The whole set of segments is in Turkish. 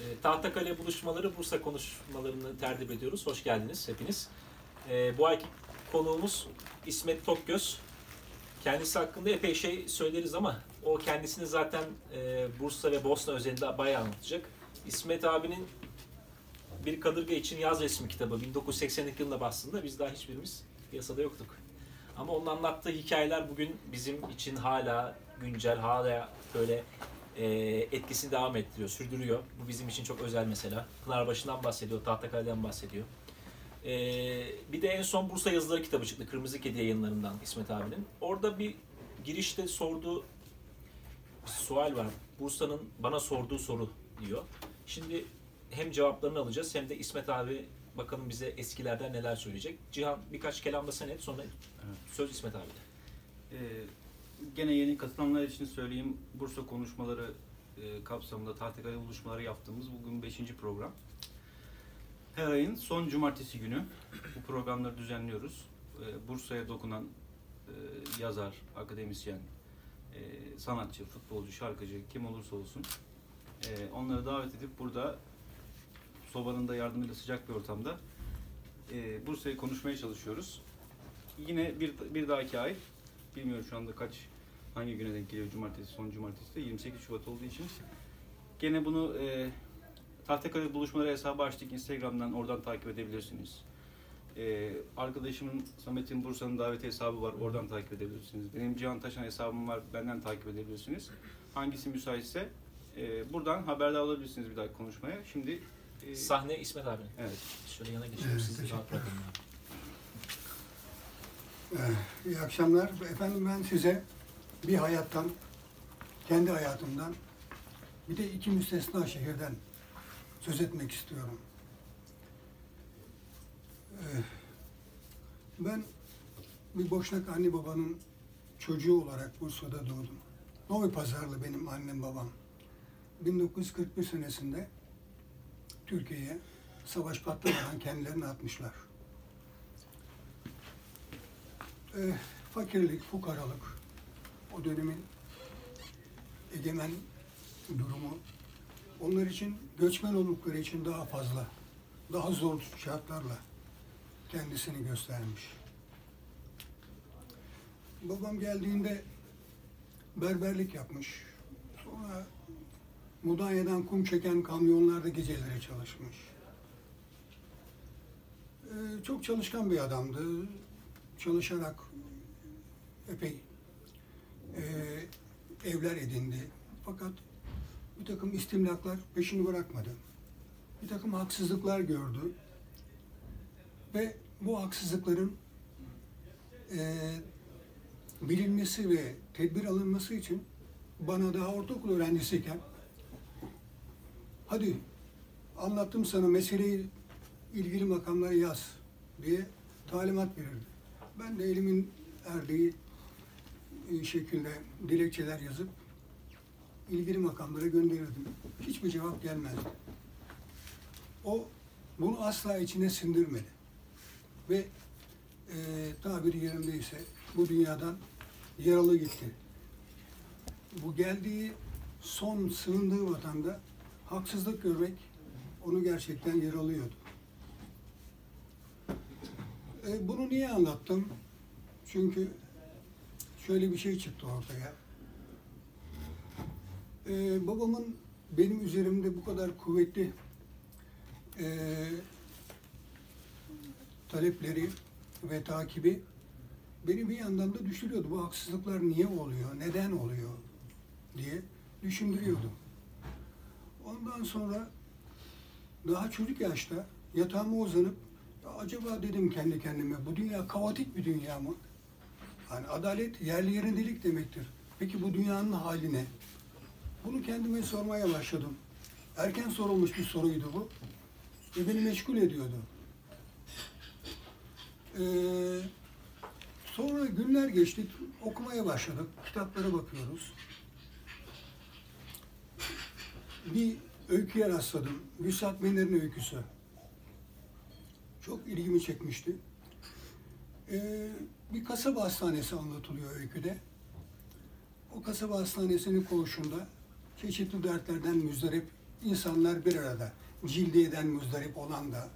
E, Tahtakale buluşmaları Bursa konuşmalarını tertip ediyoruz. Hoş geldiniz hepiniz. E, bu ayki konuğumuz İsmet Tokgöz. Kendisi hakkında epey şey söyleriz ama o kendisini zaten e, Bursa ve Bosna özelinde bayağı anlatacak. İsmet abinin Bir Kadırga için Yaz Resmi kitabı 1982 yılında bastığında biz daha hiçbirimiz piyasada yoktuk. Ama onun anlattığı hikayeler bugün bizim için hala güncel, hala böyle e, etkisini devam ettiriyor, sürdürüyor. Bu bizim için çok özel mesela. Pınarbaşı'ndan bahsediyor, Tahtakale'den bahsediyor. E, bir de en son Bursa Yazıları kitabı çıktı, Kırmızı Kedi yayınlarından İsmet abinin. Orada bir girişte sorduğu bir sual var. Bursa'nın bana sorduğu soru diyor. Şimdi hem cevaplarını alacağız hem de İsmet abi bakalım bize eskilerden neler söyleyecek. Cihan birkaç kelam da sen et sonra söz İsmet abi'de. Ee, gene yeni katılanlar için söyleyeyim. Bursa konuşmaları e, kapsamında Tahtakale buluşmaları yaptığımız bugün 5. program. Her ayın son cumartesi günü bu programları düzenliyoruz. Ee, Bursa'ya dokunan e, yazar, akademisyen, e, sanatçı, futbolcu, şarkıcı kim olursa olsun e, onları davet edip burada sobanın da yardımıyla sıcak bir ortamda e, Bursa'yı konuşmaya çalışıyoruz. Yine bir, bir dahaki ay bilmiyorum şu anda kaç hangi güne denk geliyor cumartesi son cumartesi de 28 Şubat olduğu için gene bunu e, Tahtakale buluşmaları hesabı açtık Instagram'dan oradan takip edebilirsiniz. E, arkadaşımın Samet'in Bursa'nın daveti hesabı var oradan takip edebilirsiniz. Benim Cihan Taşan hesabım var benden takip edebilirsiniz. Hangisi müsaitse e, buradan haberdar olabilirsiniz bir dahaki konuşmaya. Şimdi e, Sahne İsmet abi. evet. Şöyle yana geçelim Evet, sizi rahat bırakın. Ee, İyi akşamlar. Efendim ben size bir hayattan, kendi hayatımdan, bir de iki müstesna şehirden söz etmek istiyorum. Ee, Ben bir Boşnak anne babanın çocuğu olarak Bursa'da doğdum. Novi Pazarlı benim annem babam. 1941 senesinde Türkiye'ye savaş patlamadan kendilerini atmışlar. E, fakirlik, fukaralık, o dönemin egemen durumu onlar için göçmen oldukları için daha fazla, daha zor şartlarla kendisini göstermiş. Babam geldiğinde berberlik yapmış. Sonra Mudanya'dan kum çeken kamyonlarda geceleri çalışmış. Ee, çok çalışkan bir adamdı çalışarak epey e, evler edindi. Fakat bir takım istimlaklar peşini bırakmadı. Bir takım haksızlıklar gördü. Ve bu haksızlıkların e, bilinmesi ve tedbir alınması için bana daha ortaokul öğrencisiyken hadi anlattım sana meseleyi ilgili makamlara yaz diye talimat verirdi. Ben de elimin erdiği e, şekilde dilekçeler yazıp ilgili makamlara gönderirdim. Hiçbir cevap gelmezdi. O bunu asla içine sindirmedi. Ve e, tabiri yerindeyse bu dünyadan yaralı gitti. Bu geldiği son sığındığı vatanda haksızlık görmek onu gerçekten yaralıyordu. E, bunu niye anlattım? Çünkü şöyle bir şey çıktı ortaya. E, babamın benim üzerimde bu kadar kuvvetli e, talepleri ve takibi beni bir yandan da düşürüyordu. Bu haksızlıklar niye oluyor, neden oluyor diye düşündürüyordu. Ondan sonra daha çocuk yaşta yatağıma uzanıp acaba dedim kendi kendime bu dünya kaotik bir dünya mı? Hani adalet yerli yerindelik demektir. Peki bu dünyanın hali ne? Bunu kendime sormaya başladım. Erken sorulmuş bir soruydu bu. Ve beni meşgul ediyordu. Ee, sonra günler geçti, okumaya başladık. Kitaplara bakıyoruz. Bir öyküye rastladım. Vüsat Mener'in öyküsü. Çok ilgimi çekmişti. Ee, bir kasaba hastanesi anlatılıyor öyküde. O kasaba hastanesinin koğuşunda çeşitli dertlerden müzdarip insanlar bir arada. Cildiyeden muzdarip olan da,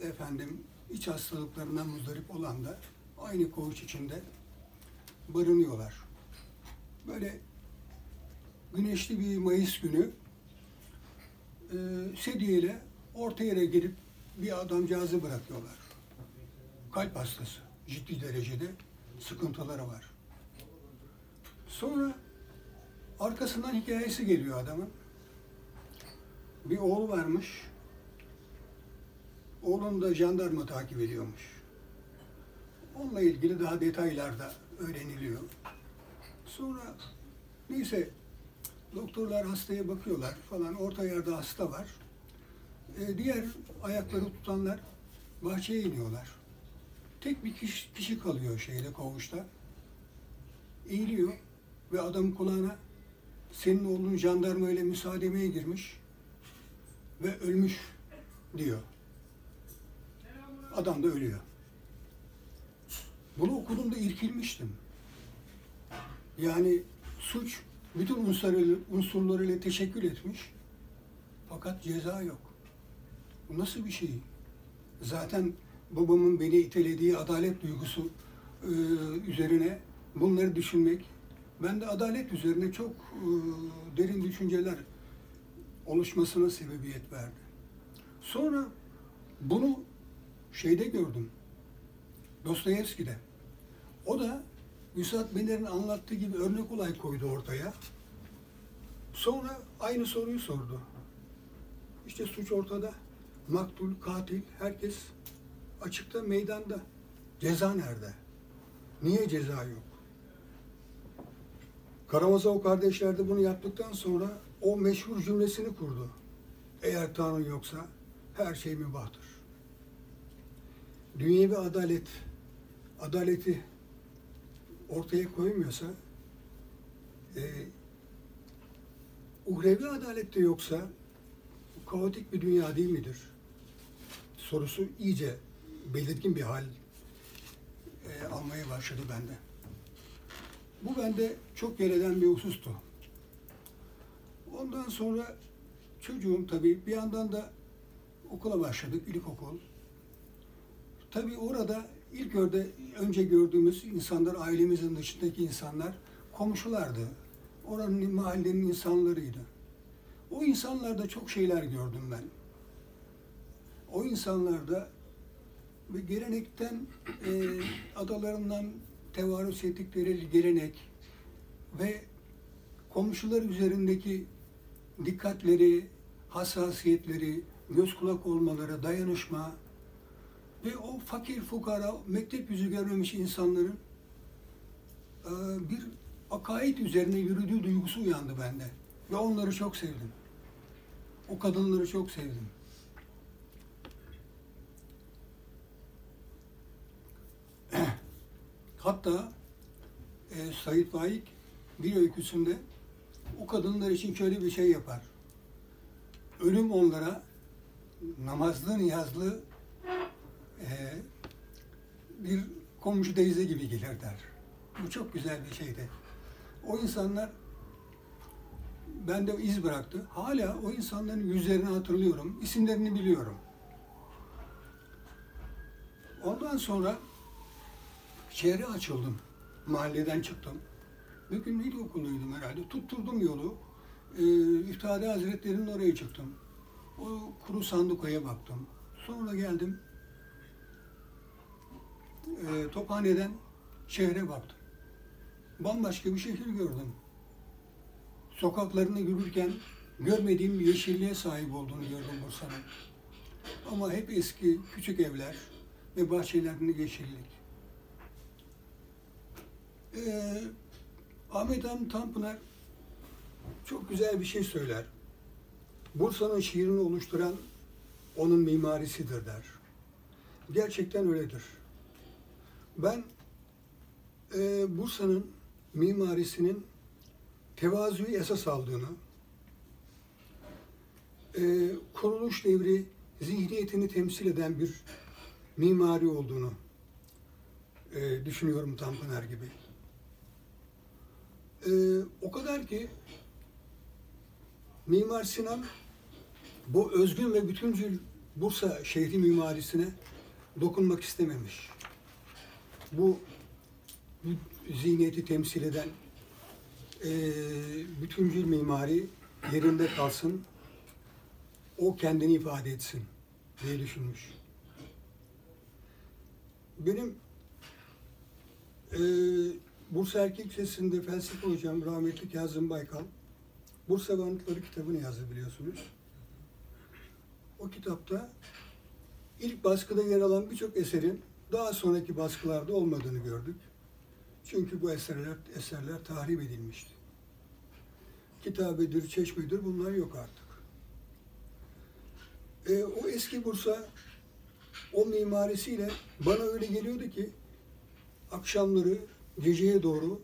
efendim iç hastalıklarından muzdarip olan da aynı koğuş içinde barınıyorlar. Böyle güneşli bir Mayıs günü e, sedyeyle orta yere gelip bir adamcağızı bırakıyorlar. Kalp hastası. Ciddi derecede sıkıntıları var. Sonra arkasından hikayesi geliyor adamın. Bir oğlu varmış. Oğlunu da jandarma takip ediyormuş. Onunla ilgili daha detaylarda öğreniliyor. Sonra neyse doktorlar hastaya bakıyorlar falan. Orta yerde hasta var. Ee, diğer ayakları tutanlar bahçeye iniyorlar. Tek bir kişi, kişi kalıyor şeyde koğuşta. Eğiliyor ve adam kulağına senin oğlun jandarma ile müsaademeye girmiş ve ölmüş diyor. Adam da ölüyor. Bunu okuduğumda irkilmiştim. Yani suç bütün unsurlarıyla teşekkül etmiş. Fakat ceza yok. Bu nasıl bir şey? Zaten babamın beni itelediği adalet duygusu e, üzerine bunları düşünmek, ben de adalet üzerine çok e, derin düşünceler oluşmasına sebebiyet verdi. Sonra bunu şeyde gördüm, Dostoyevski'de. O da Üstad Bener'in anlattığı gibi örnek olay koydu ortaya. Sonra aynı soruyu sordu. İşte suç ortada. Maktul, katil, herkes açıkta, meydanda. Ceza nerede? Niye ceza yok? Karamazov kardeşler de bunu yaptıktan sonra o meşhur cümlesini kurdu. Eğer Tanrı yoksa her şey mübahtır. Dünyevi adalet, adaleti ortaya koymuyorsa, e, uhrevi adalet de yoksa kaotik bir dünya değil midir? Sorusu iyice belirgin bir hal e, almaya başladı bende. Bu bende çok yer eden bir husustu. Ondan sonra çocuğum tabii bir yandan da okula başladık, ilkokul. Tabii orada ilk örde önce gördüğümüz insanlar, ailemizin dışındaki insanlar komşulardı. Oranın mahallenin insanlarıydı. O insanlarda çok şeyler gördüm ben. O insanlarda ve gelenekten, e, adalarından tevarüs ettikleri gelenek ve komşular üzerindeki dikkatleri, hassasiyetleri, göz kulak olmaları, dayanışma ve o fakir fukara, mektep yüzü görmemiş insanların e, bir akaid üzerine yürüdüğü duygusu uyandı bende. Ve onları çok sevdim. O kadınları çok sevdim. Hatta e, Said Faik bir öyküsünde o kadınlar için şöyle bir şey yapar. Ölüm onlara namazlı niyazlı e, bir komşu teyze gibi gelir der. Bu çok güzel bir şeydi. O insanlar bende iz bıraktı. Hala o insanların yüzlerini hatırlıyorum, isimlerini biliyorum. Ondan sonra şehre açıldım. Mahalleden çıktım. Bir gün ilkokulluydum herhalde. Tutturdum yolu. Ee, İftihari Hazretleri'nin oraya çıktım. O kuru sandukaya baktım. Sonra geldim. E, Tophane'den şehre baktım. Bambaşka bir şehir gördüm. Sokaklarını yürürken görmediğim bir yeşilliğe sahip olduğunu gördüm Bursa'nın. Ama hep eski küçük evler ve bahçelerinde yeşillik. Ee, Ahmet Hamdi Tanpınar çok güzel bir şey söyler. Bursa'nın şiirini oluşturan onun mimarisidir der. Gerçekten öyledir. Ben e, Bursa'nın mimarisinin tevazuyu esas aldığını, e, kuruluş devri zihniyetini temsil eden bir mimari olduğunu e, düşünüyorum Tanpınar gibi. E, o kadar ki Mimar Sinan bu özgün ve bütüncül Bursa şehri mimarisine dokunmak istememiş. Bu, bu zihniyeti temsil eden eee bütüncül mimari yerinde kalsın, o kendini ifade etsin diye düşünmüş. Benim eee Bursa Erkek Lisesi'nde felsefe hocam rahmetli Kazım Baykal Bursa ve Anıtları kitabını yazdı biliyorsunuz. O kitapta ilk baskıda yer alan birçok eserin daha sonraki baskılarda olmadığını gördük. Çünkü bu eserler eserler tahrip edilmişti. Kitabedir, çeşmedir bunlar yok artık. E, o eski Bursa o mimarisiyle bana öyle geliyordu ki akşamları geceye doğru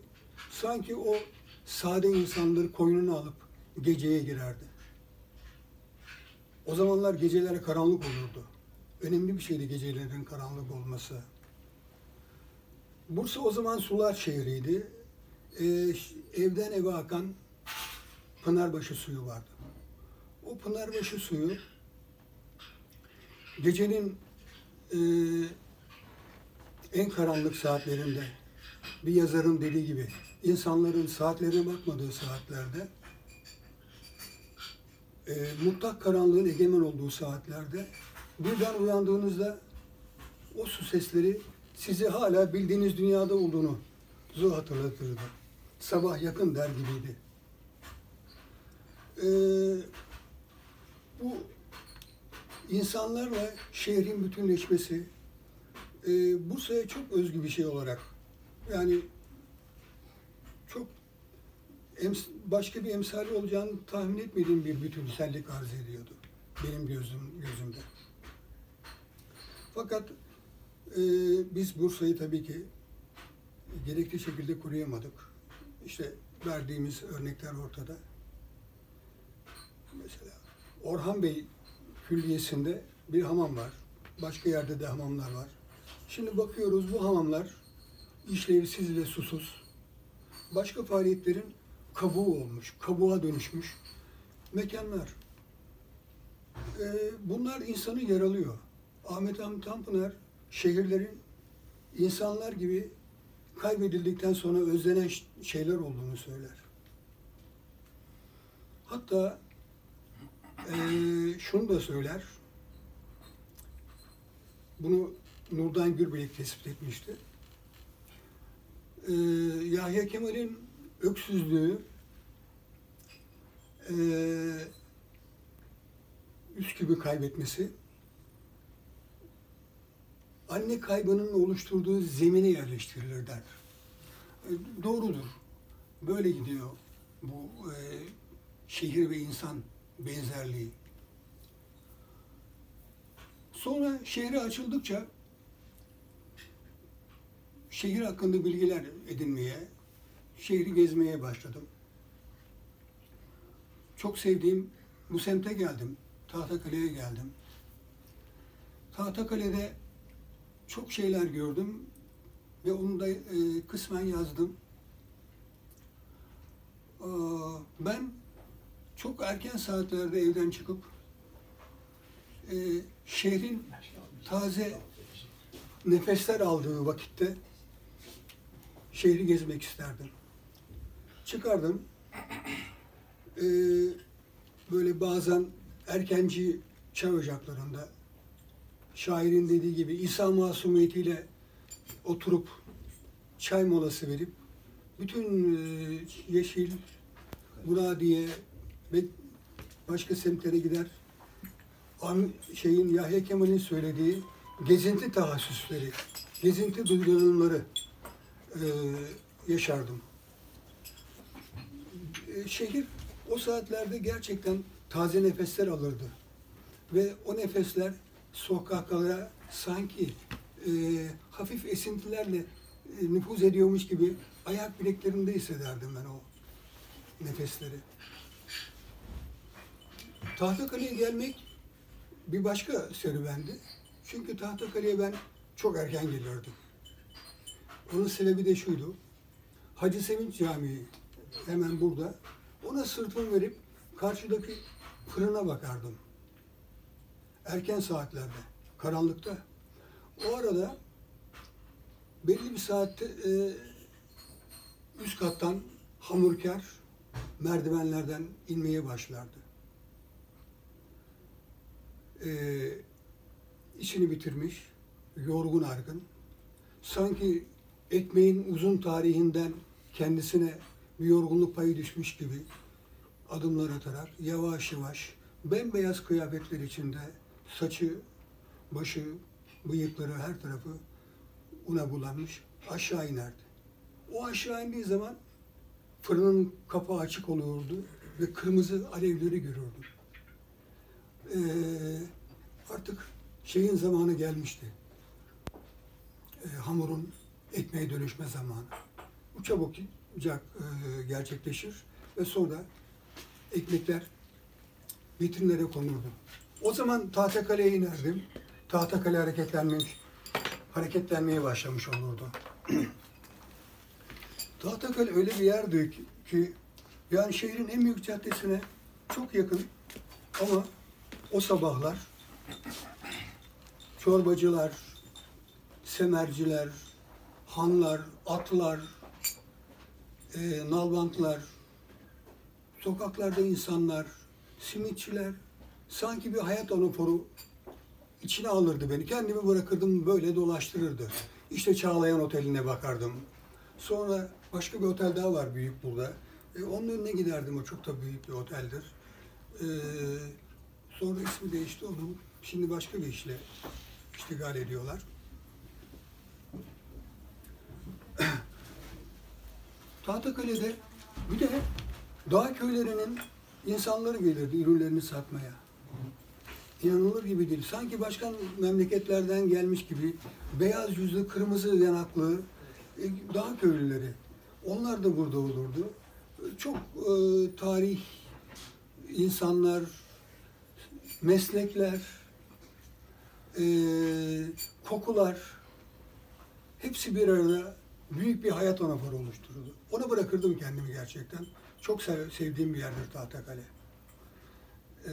sanki o sade insanları koynuna alıp geceye girerdi. O zamanlar gecelere karanlık olurdu. Önemli bir şeydi gecelerin karanlık olması. Bursa o zaman sular şehriydi. Ee, evden eve akan Pınarbaşı suyu vardı. O Pınarbaşı suyu gecenin e, en karanlık saatlerinde bir yazarın dediği gibi insanların saatlerine bakmadığı saatlerde e, mutlak karanlığın egemen olduğu saatlerde birden uyandığınızda o su sesleri sizi hala bildiğiniz dünyada olduğunu zu hatırlatırdı. Sabah yakın der gibiydi. E, bu insanlarla şehrin bütünleşmesi e, Bursa'ya çok özgü bir şey olarak yani çok başka bir emsali olacağını tahmin etmediğim bir bütünsellik arz ediyordu benim gözüm gözümde. Fakat e, biz Bursa'yı tabii ki gerekli şekilde koruyamadık. İşte verdiğimiz örnekler ortada. Mesela Orhan Bey Külliyesi'nde bir hamam var. Başka yerde de hamamlar var. Şimdi bakıyoruz bu hamamlar işlevsiz ve susuz. Başka faaliyetlerin kabuğu olmuş, kabuğa dönüşmüş mekanlar. Ee, bunlar insanı yaralıyor. Ahmet Hamit Tanpınar şehirlerin insanlar gibi kaybedildikten sonra özlenen şeyler olduğunu söyler. Hatta eee, şunu da söyler. Bunu Nurdan Gürbelek tespit etmişti. Eee Yahya Kemal'in öksüzlüğü eee Üsküp'ü kaybetmesi anne kaybının oluşturduğu zemine yerleştirilir der. E, doğrudur. Böyle gidiyor bu e, şehir ve insan benzerliği. Sonra şehre açıldıkça şehir hakkında bilgiler edinmeye, şehri gezmeye başladım. Çok sevdiğim bu semte geldim. Tahtakale'ye geldim. Tahtakale'de çok şeyler gördüm ve onu da e, kısmen yazdım. Aa, ben çok erken saatlerde evden çıkıp e, şehrin taze nefesler aldığı vakitte şehri gezmek isterdim. Çıkardım. E, böyle bazen erkenci çay ocaklarında şairin dediği gibi İsa masumiyetiyle oturup çay molası verip bütün e, yeşil, Muradiye ve başka semtlere gider. Am- şeyin Yahya Kemal'in söylediği gezinti tahassüsleri, gezinti duygulanımları e, yaşardım. E, şehir o saatlerde gerçekten taze nefesler alırdı. Ve o nefesler sokaklara sanki e, hafif esintilerle e, nüfuz ediyormuş gibi ayak bileklerimde hissederdim ben o nefesleri. Tahtakale'ye gelmek bir başka serüvendi. Çünkü Tahtakale'ye ben çok erken gelirdim. Onun sebebi de şuydu. Hacı Sevinç Camii hemen burada. Ona sırtımı verip karşıdaki fırına bakardım. Erken saatlerde, karanlıkta. O arada belli bir saatte e, üst kattan hamurkar merdivenlerden inmeye başlardı. E, işini bitirmiş, yorgun argın. Sanki ekmeğin uzun tarihinden kendisine bir yorgunluk payı düşmüş gibi adımlar atarak yavaş yavaş bembeyaz kıyafetler içinde saçı, başı, bıyıkları her tarafı una bulanmış aşağı inerdi. O aşağı indiği zaman fırının kapağı açık oluyordu ve kırmızı alevleri görürdüm. Ee, artık şeyin zamanı gelmişti. Ee, hamurun ekmeğe dönüşme zamanı. Bu çabukça e, gerçekleşir ve sonra ekmekler vitrinlere konurdu. O zaman Tahtakale'ye inerdim. Tahtakale hareketlenmiş, hareketlenmeye başlamış olurdu. Tahtakale öyle bir yerdi ki yani şehrin en büyük caddesine çok yakın ama o sabahlar çorbacılar, semerciler, hanlar, atlar, e, nalbantlar, sokaklarda insanlar, simitçiler, sanki bir hayat anaforu içine alırdı beni. Kendimi bırakırdım, böyle dolaştırırdı. İşte Çağlayan Oteli'ne bakardım. Sonra başka bir otel daha var büyük burada. E, onun önüne giderdim, o çok da büyük bir oteldir. E, sonra ismi değişti onun. Şimdi başka bir işle iştigal ediyorlar. Tahtakale'de bir de dağ köylerinin insanları gelirdi ürünlerini satmaya. İnanılır gibi değil. Sanki başka memleketlerden gelmiş gibi beyaz yüzlü, kırmızı yanaklı e, dağ köylüleri. Onlar da burada olurdu. Çok e, tarih, insanlar, meslekler, e, kokular hepsi bir arada büyük bir hayat anaforu oluşturdu. Ona bırakırdım kendimi gerçekten. Çok sev, sevdiğim bir yerdir Tahtakale. Ee,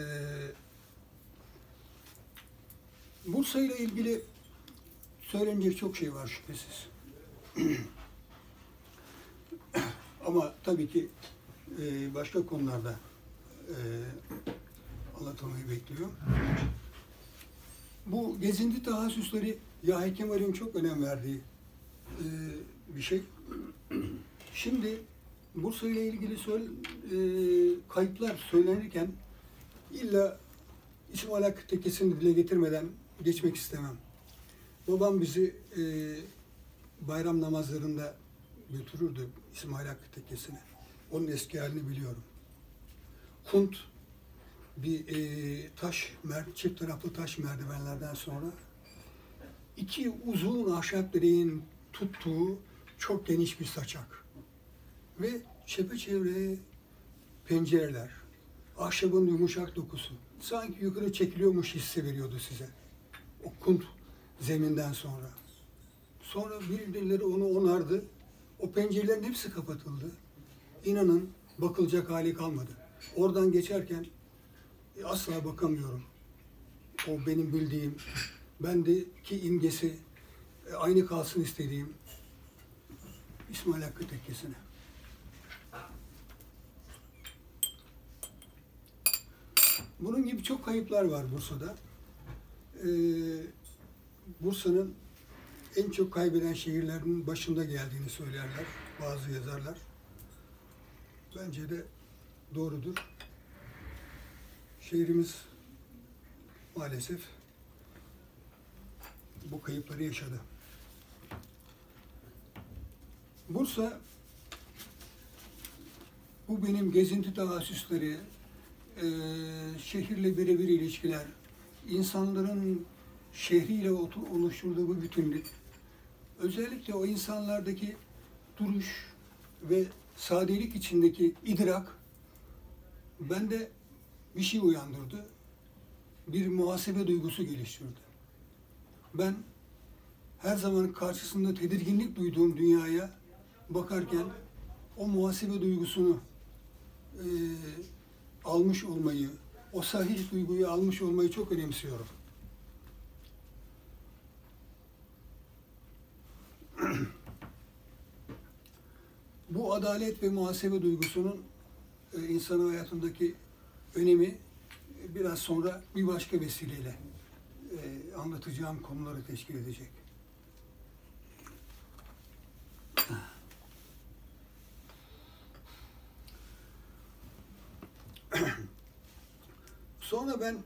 Bursa ile ilgili söylenecek çok şey var şüphesiz. Ama tabii ki e, başka konularda e, anlatılmayı bekliyor. Bu gezinti tahassüsleri Yahya Kemal'in çok önem verdiği e, bir şey. Şimdi Bursa ile ilgili söyle, e, kayıplar söylenirken illa İsmail Hakkı Tekkesi'ni dile getirmeden geçmek istemem. Babam bizi e, bayram namazlarında götürürdü İsmail Hakkı Tekkesi'ne. Onun eski halini biliyorum. Kunt bir e, taş, çift taraflı taş merdivenlerden sonra iki uzun ahşap direğin tuttuğu çok geniş bir saçak. Ve çepeçevre pencereler, ahşabın yumuşak dokusu. Sanki yukarı çekiliyormuş hissi veriyordu size. O kunt zeminden sonra. Sonra birileri onu onardı. O pencerelerin hepsi kapatıldı. İnanın bakılacak hali kalmadı. Oradan geçerken e, asla bakamıyorum. O benim bildiğim, bendeki imgesi e, aynı kalsın istediğim İsmail Hakkı Tekkesi'ne. Bunun gibi çok kayıplar var Bursa'da. Ee, Bursa'nın en çok kaybeden şehirlerin başında geldiğini söylerler bazı yazarlar. Bence de doğrudur. Şehrimiz maalesef bu kayıpları yaşadı. Bursa bu benim gezinti tahassüsleri, e, şehirle birebir ilişkiler, insanların şehriyle oluşturduğu bu bütünlük, özellikle o insanlardaki duruş ve sadelik içindeki idrak bende bir şey uyandırdı. Bir muhasebe duygusu geliştirdi. Ben her zaman karşısında tedirginlik duyduğum dünyaya bakarken o muhasebe duygusunu e, almış olmayı, o sahih duyguyu almış olmayı çok önemsiyorum. Bu adalet ve muhasebe duygusunun e, insan hayatındaki önemi e, biraz sonra bir başka vesileyle e, anlatacağım konuları teşkil edecek. Sonra ben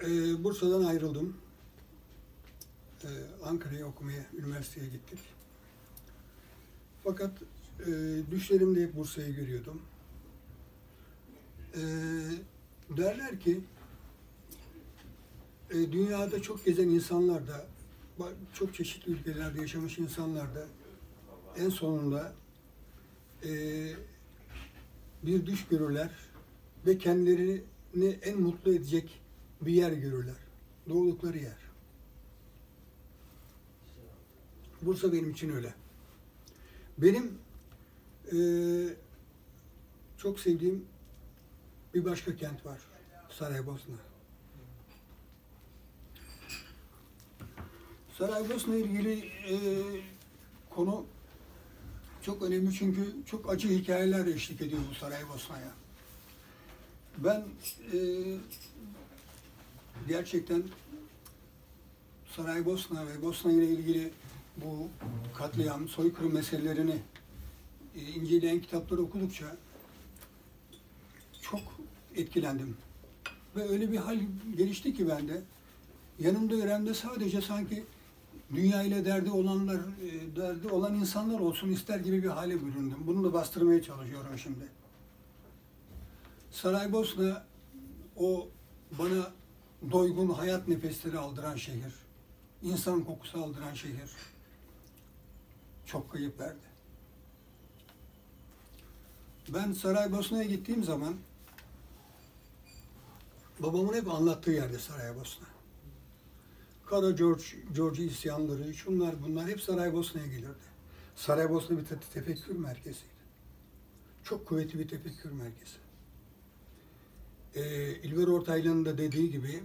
e, Bursa'dan ayrıldım. E, Ankara'ya okumaya, üniversiteye gittik. Fakat e, düşlerimde hep Bursa'yı görüyordum. E, derler ki e, dünyada çok gezen insanlar da çok çeşitli ülkelerde yaşamış insanlar da en sonunda e, bir düş görürler ve kendilerini en mutlu edecek bir yer görürler. Doğdukları yer. Bursa benim için öyle. Benim eee, çok sevdiğim bir başka kent var. Saraybosna. Saraybosna ilgili eee, konu çok önemli çünkü çok acı hikayeler eşlik ediyor bu Saraybosna'ya. Ben eee, gerçekten Saraybosna ve Bosna ile ilgili bu katliam, soykırım meselelerini e, inceleyen kitapları okudukça çok etkilendim. Ve öyle bir hal gelişti ki bende. Yanımda yüreğimde sadece sanki dünya ile derdi olanlar, e, derdi olan insanlar olsun ister gibi bir hale büründüm. Bunu da bastırmaya çalışıyorum şimdi. Saraybosna o bana doygun hayat nefesleri aldıran şehir, insan kokusu aldıran şehir çok kayıp verdi. Ben Saraybosna'ya gittiğim zaman babamın hep anlattığı yerde Saraybosna. Kara George, George isyanları, şunlar bunlar hep Saraybosna'ya gelirdi. Saraybosna bir te- tefekkür merkeziydi. Çok kuvvetli bir tefekkür merkezi. Ee, İlber Ortaylı'nın da dediği gibi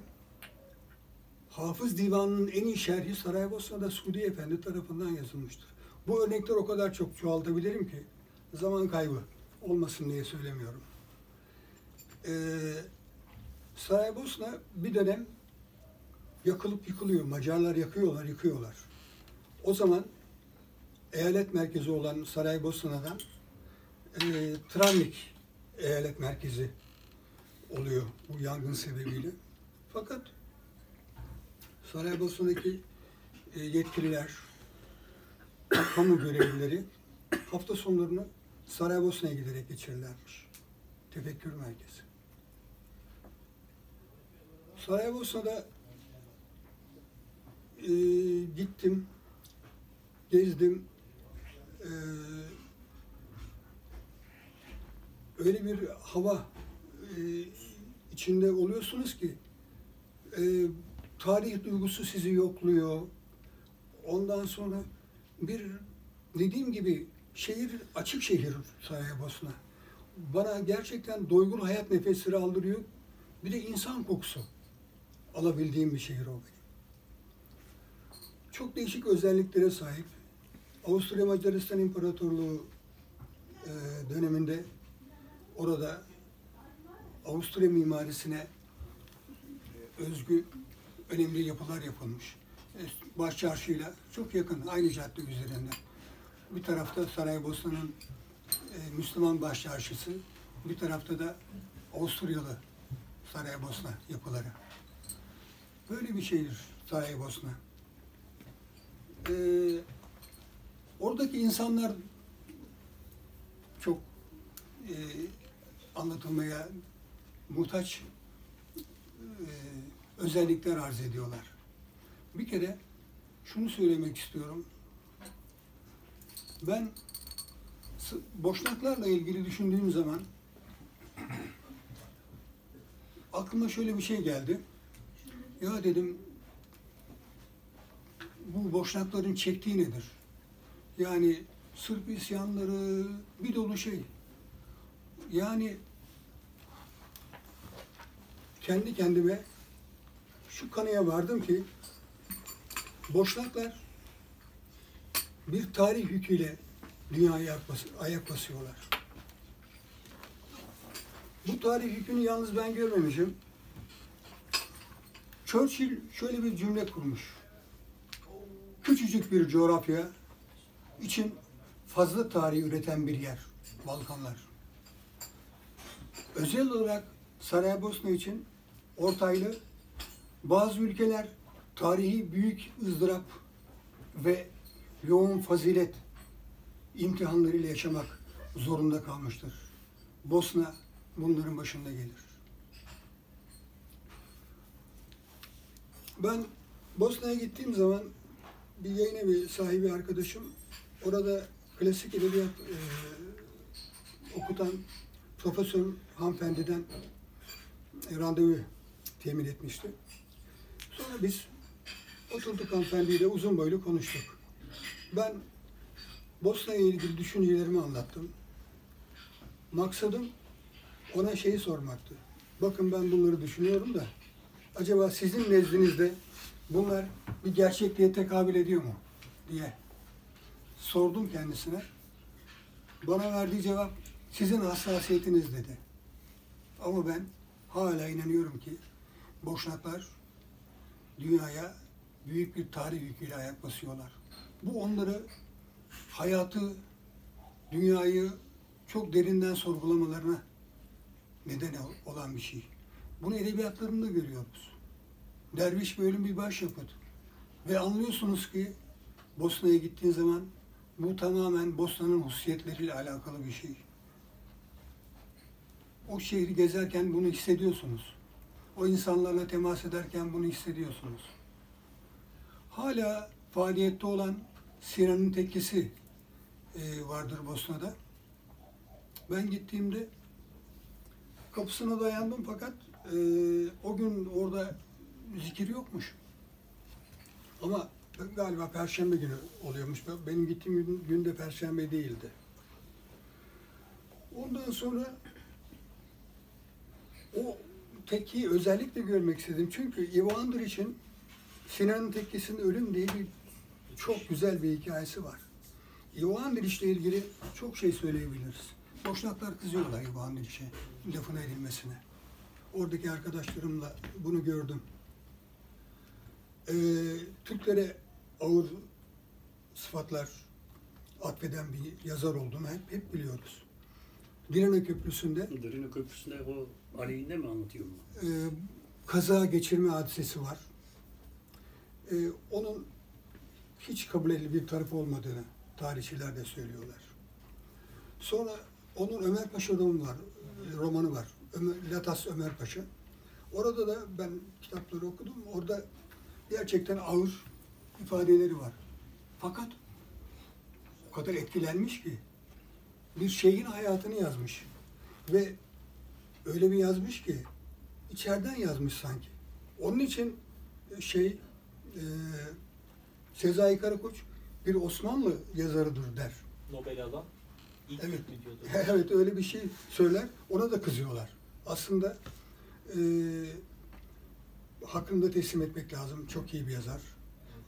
Hafız Divanı'nın en iyi şerhi Saraybosna'da Sudi Efendi tarafından yazılmıştır. Bu örnekler o kadar çok çoğaltabilirim ki zaman kaybı olmasın diye söylemiyorum. Ee, Saraybosna bir dönem yakılıp yıkılıyor. Macarlar yakıyorlar, yıkıyorlar. O zaman eyalet merkezi olan Saraybosna'dan e, Travnik eyalet merkezi oluyor bu yangın sebebiyle. Fakat Saraybosna'daki e, yetkililer, kamu görevlileri hafta sonlarını Saraybosna'ya giderek geçirirlermiş. Tefekkür merkezi. Saraybosna'da e, gittim, gezdim. E, öyle bir hava içinde oluyorsunuz ki e, tarih duygusu sizi yokluyor. Ondan sonra bir dediğim gibi şehir açık şehir Saraybosna. Bana gerçekten doygun hayat nefesleri aldırıyor. Bir de insan kokusu alabildiğim bir şehir o benim. Çok değişik özelliklere sahip. Avusturya Macaristan İmparatorluğu e, döneminde orada Avusturya mimarisine özgü önemli yapılar yapılmış. E, Baş çarşıyla çok yakın, aynı cadde üzerinde. Bir tarafta Saraybosna'nın e, Müslüman baş çarşısı, bir tarafta da Avusturyalı Saraybosna yapıları. Böyle bir şehir Saraybosna. E, oradaki insanlar çok e, anlatılmaya muhtaç e, özellikler arz ediyorlar. Bir kere şunu söylemek istiyorum. Ben boşnaklarla ilgili düşündüğüm zaman aklıma şöyle bir şey geldi. Ya dedim bu boşnakların çektiği nedir? Yani Sırp isyanları bir dolu şey. Yani kendi kendime şu kanıya vardım ki Boşnaklar bir tarih yüküyle dünyaya ayak, bas- ayak basıyorlar. Bu tarih yükünü yalnız ben görmemişim. Churchill şöyle bir cümle kurmuş. Küçücük bir coğrafya için fazla tarih üreten bir yer. Balkanlar. Özel olarak Saraybosna için ortaylı bazı ülkeler tarihi büyük ızdırap ve yoğun fazilet imtihanlarıyla yaşamak zorunda kalmıştır. Bosna bunların başında gelir. Ben Bosna'ya gittiğim zaman bir yayın evi sahibi arkadaşım orada klasik edebiyat e, okutan profesör hanımefendiden randevu temin etmişti. Sonra biz oturduk hanımefendiyle uzun boylu konuştuk. Ben Bosna'ya ilgili düşüncelerimi anlattım. Maksadım ona şeyi sormaktı. Bakın ben bunları düşünüyorum da acaba sizin nezdinizde bunlar bir gerçekliğe tekabül ediyor mu diye sordum kendisine. Bana verdiği cevap sizin hassasiyetiniz dedi. Ama ben hala inanıyorum ki Boşnaklar dünyaya büyük bir tarih yüküyle ayak basıyorlar. Bu onları hayatı, dünyayı çok derinden sorgulamalarına neden ol- olan bir şey. Bunu edebiyatlarında görüyoruz. Derviş bölüm bir başyapıt. Ve anlıyorsunuz ki Bosna'ya gittiğin zaman bu tamamen Bosna'nın hususiyetleriyle alakalı bir şey. O şehri gezerken bunu hissediyorsunuz. O insanlarla temas ederken bunu hissediyorsunuz. Hala faaliyette olan Sinan'ın tekkesi e, vardır Bosna'da. Ben gittiğimde kapısına dayandım fakat e, o gün orada zikir yokmuş. Ama galiba Perşembe günü oluyormuş. Benim gittiğim gün, gün de Perşembe değildi. Ondan sonra o tekkeyi özellikle görmek istedim. Çünkü Ivo Andrić'in Sinan'ın tekkesinin ölüm diye bir çok güzel bir hikayesi var. Ivo Andrić'le ilgili çok şey söyleyebiliriz. Boşnaklar kızıyorlar Ivo Andrić'e lafına edilmesine. Oradaki arkadaşlarımla bunu gördüm. Ee, Türklere ağır sıfatlar atfeden bir yazar olduğunu hep, hep biliyoruz. Direne Köprüsü'nde Dırını Köprüsü'nde o aleyhinde mi anlatıyor mu? e, kaza geçirme hadisesi var. E, onun hiç kabul edilir bir tarafı olmadığını tarihçiler de söylüyorlar. Sonra onun Ömer Paşa romanı var, romanı var. Ömer, Latas Ömer Paşa. Orada da ben kitapları okudum. Orada gerçekten ağır ifadeleri var. Fakat o kadar etkilenmiş ki bir şeyin hayatını yazmış. Ve öyle bir yazmış ki içeriden yazmış sanki. Onun için şey e, Sezai Karakoç bir Osmanlı yazarıdır der. Nobel alan ilk Evet. Evet öyle bir şey söyler. Ona da kızıyorlar. Aslında e, hakkını da teslim etmek lazım. Çok iyi bir yazar.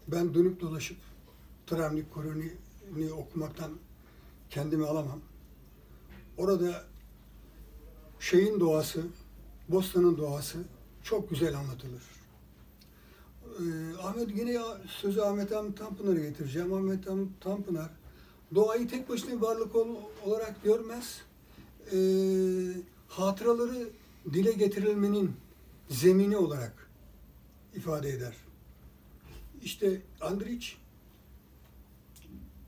Ben dönüp dolaşıp Travnik Koroni'ni okumaktan kendimi alamam. Orada şeyin doğası, Bosna'nın doğası çok güzel anlatılır. Ee, Ahmet yine sözü Ahmet Hamit Tanpınar'a getireceğim. Ahmet Hamit Tanpınar doğayı tek başına bir varlık ol- olarak görmez. Ee, hatıraları dile getirilmenin zemini olarak ifade eder. İşte Andrić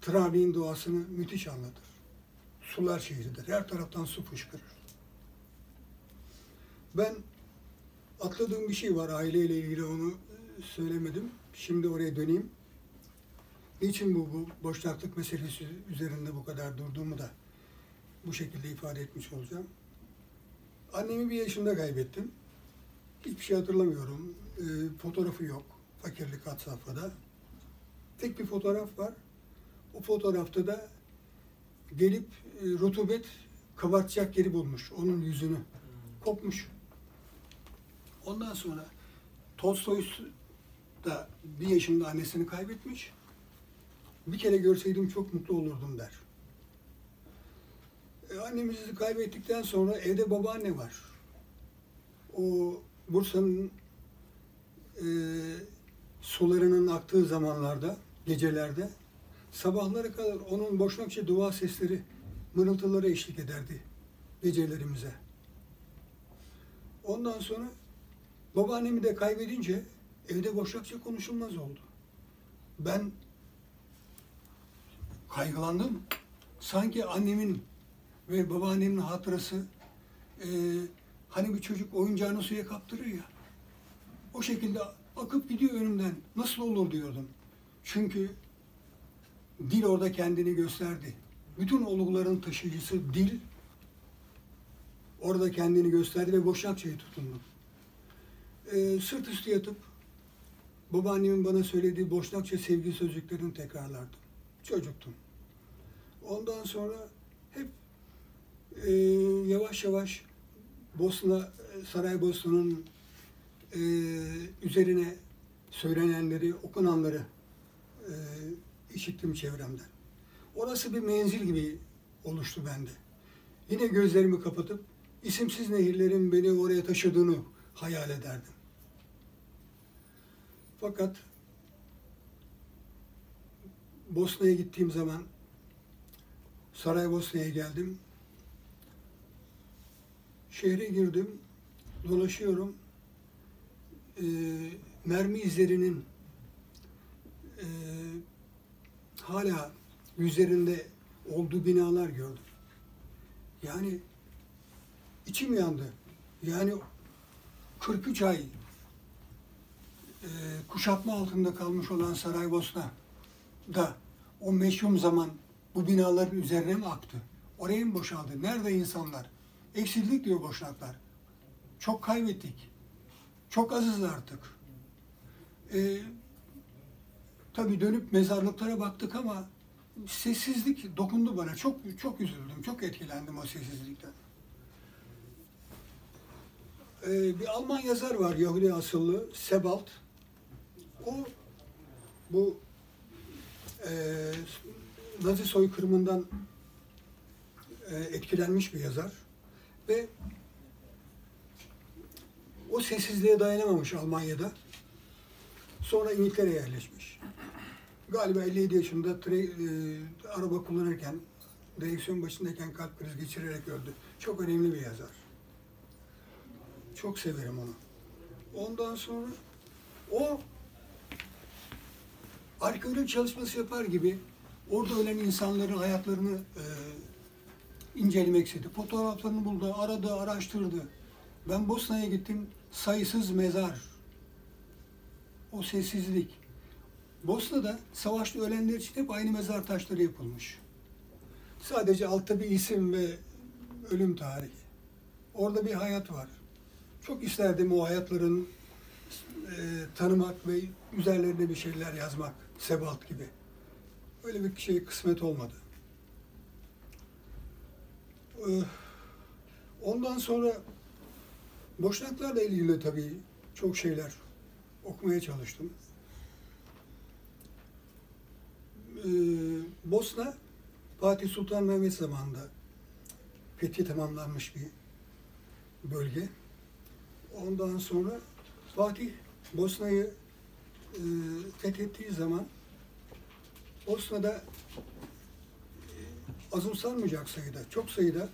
Travi'nin doğasını müthiş anlatır. Sular şehridir. Her taraftan su fışkırır. Ben atladığım bir şey var aileyle ilgili onu e, söylemedim. Şimdi oraya döneyim. Niçin bu, bu boşnaklık meselesi üzerinde bu kadar durduğumu da bu şekilde ifade etmiş olacağım. Annemi bir yaşında kaybettim. Hiçbir şey hatırlamıyorum. E, fotoğrafı yok. Fakirlik had safhada. Tek bir fotoğraf var. O fotoğrafta da gelip e, rutubet kabartacak yeri bulmuş. Onun yüzünü kopmuş. Ondan sonra Tolstoy da bir yaşında annesini kaybetmiş. Bir kere görseydim çok mutlu olurdum der. E, annemizi kaybettikten sonra evde babaanne var. O Bursa'nın e, sularının aktığı zamanlarda, gecelerde sabahlara kadar onun boşnakça dua sesleri, mırıltıları eşlik ederdi gecelerimize. Ondan sonra babaannemi de kaybedince evde boşnakça konuşulmaz oldu. Ben kaygılandım. Sanki annemin ve babaannemin hatırası e, hani bir çocuk oyuncağını suya kaptırır ya. O şekilde akıp gidiyor önümden. Nasıl olur diyordum. Çünkü dil orada kendini gösterdi. Bütün olguların taşıyıcısı dil orada kendini gösterdi ve Boşnakça'yı tutundum. Ee, sırt üstü yatıp babaannemin bana söylediği Boşnakça sevgi sözcüklerini tekrarlardım. Çocuktum. Ondan sonra hep e, yavaş yavaş Bosna, Saraybosna'nın e, üzerine söylenenleri, okunanları e, işittim çevremden. Orası bir menzil gibi oluştu bende. Yine gözlerimi kapatıp isimsiz nehirlerin beni oraya taşıdığını hayal ederdim. Fakat Bosna'ya gittiğim zaman Saraybosna'ya geldim. Şehre girdim, dolaşıyorum. Ee, mermi izlerinin e, hala yüzlerinde olduğu binalar gördüm. Yani içim yandı. Yani 43 ay e, kuşatma altında kalmış olan Saraybosna da o meşhum zaman bu binaların üzerine mi aktı? Oraya mı boşaldı? Nerede insanlar? Eksildik diyor boşnaklar. Çok kaybettik. Çok azız artık. Ee, tabii dönüp mezarlıklara baktık ama sessizlik dokundu bana. Çok çok üzüldüm, çok etkilendim o sessizlikten. Ee, bir Alman yazar var Yahudi asıllı, Sebald. O bu e, Nazi soykırımından e, etkilenmiş bir yazar ve o sessizliğe dayanamamış Almanya'da. Sonra İngiltere'ye yerleşmiş. Galiba 57 yaşında tre- e, araba kullanırken, direksiyon başındayken kalp krizi geçirerek öldü. Çok önemli bir yazar. Çok severim onu. Ondan sonra o arkeolog çalışması yapar gibi orada ölen insanların hayatlarını e, incelemek istedi. Fotoğraflarını buldu, aradı, araştırdı. Ben Bosna'ya gittim, sayısız mezar. O sessizlik. Bosna'da savaşta ölenler için hep aynı mezar taşları yapılmış. Sadece altta bir isim ve ölüm tarihi. Orada bir hayat var. Çok isterdim o hayatların e, tanımak ve üzerlerine bir şeyler yazmak. Sebalt gibi. Öyle bir şey kısmet olmadı. Ee, Ondan sonra Boşnaklarla ilgili tabii çok şeyler okumaya çalıştım. Ee, Bosna Fatih Sultan Mehmet zamanında fethi tamamlanmış bir bölge. Ondan sonra Fatih Bosna'yı e, fethettiği zaman Bosna'da e, azımsanmayacak sayıda, çok sayıda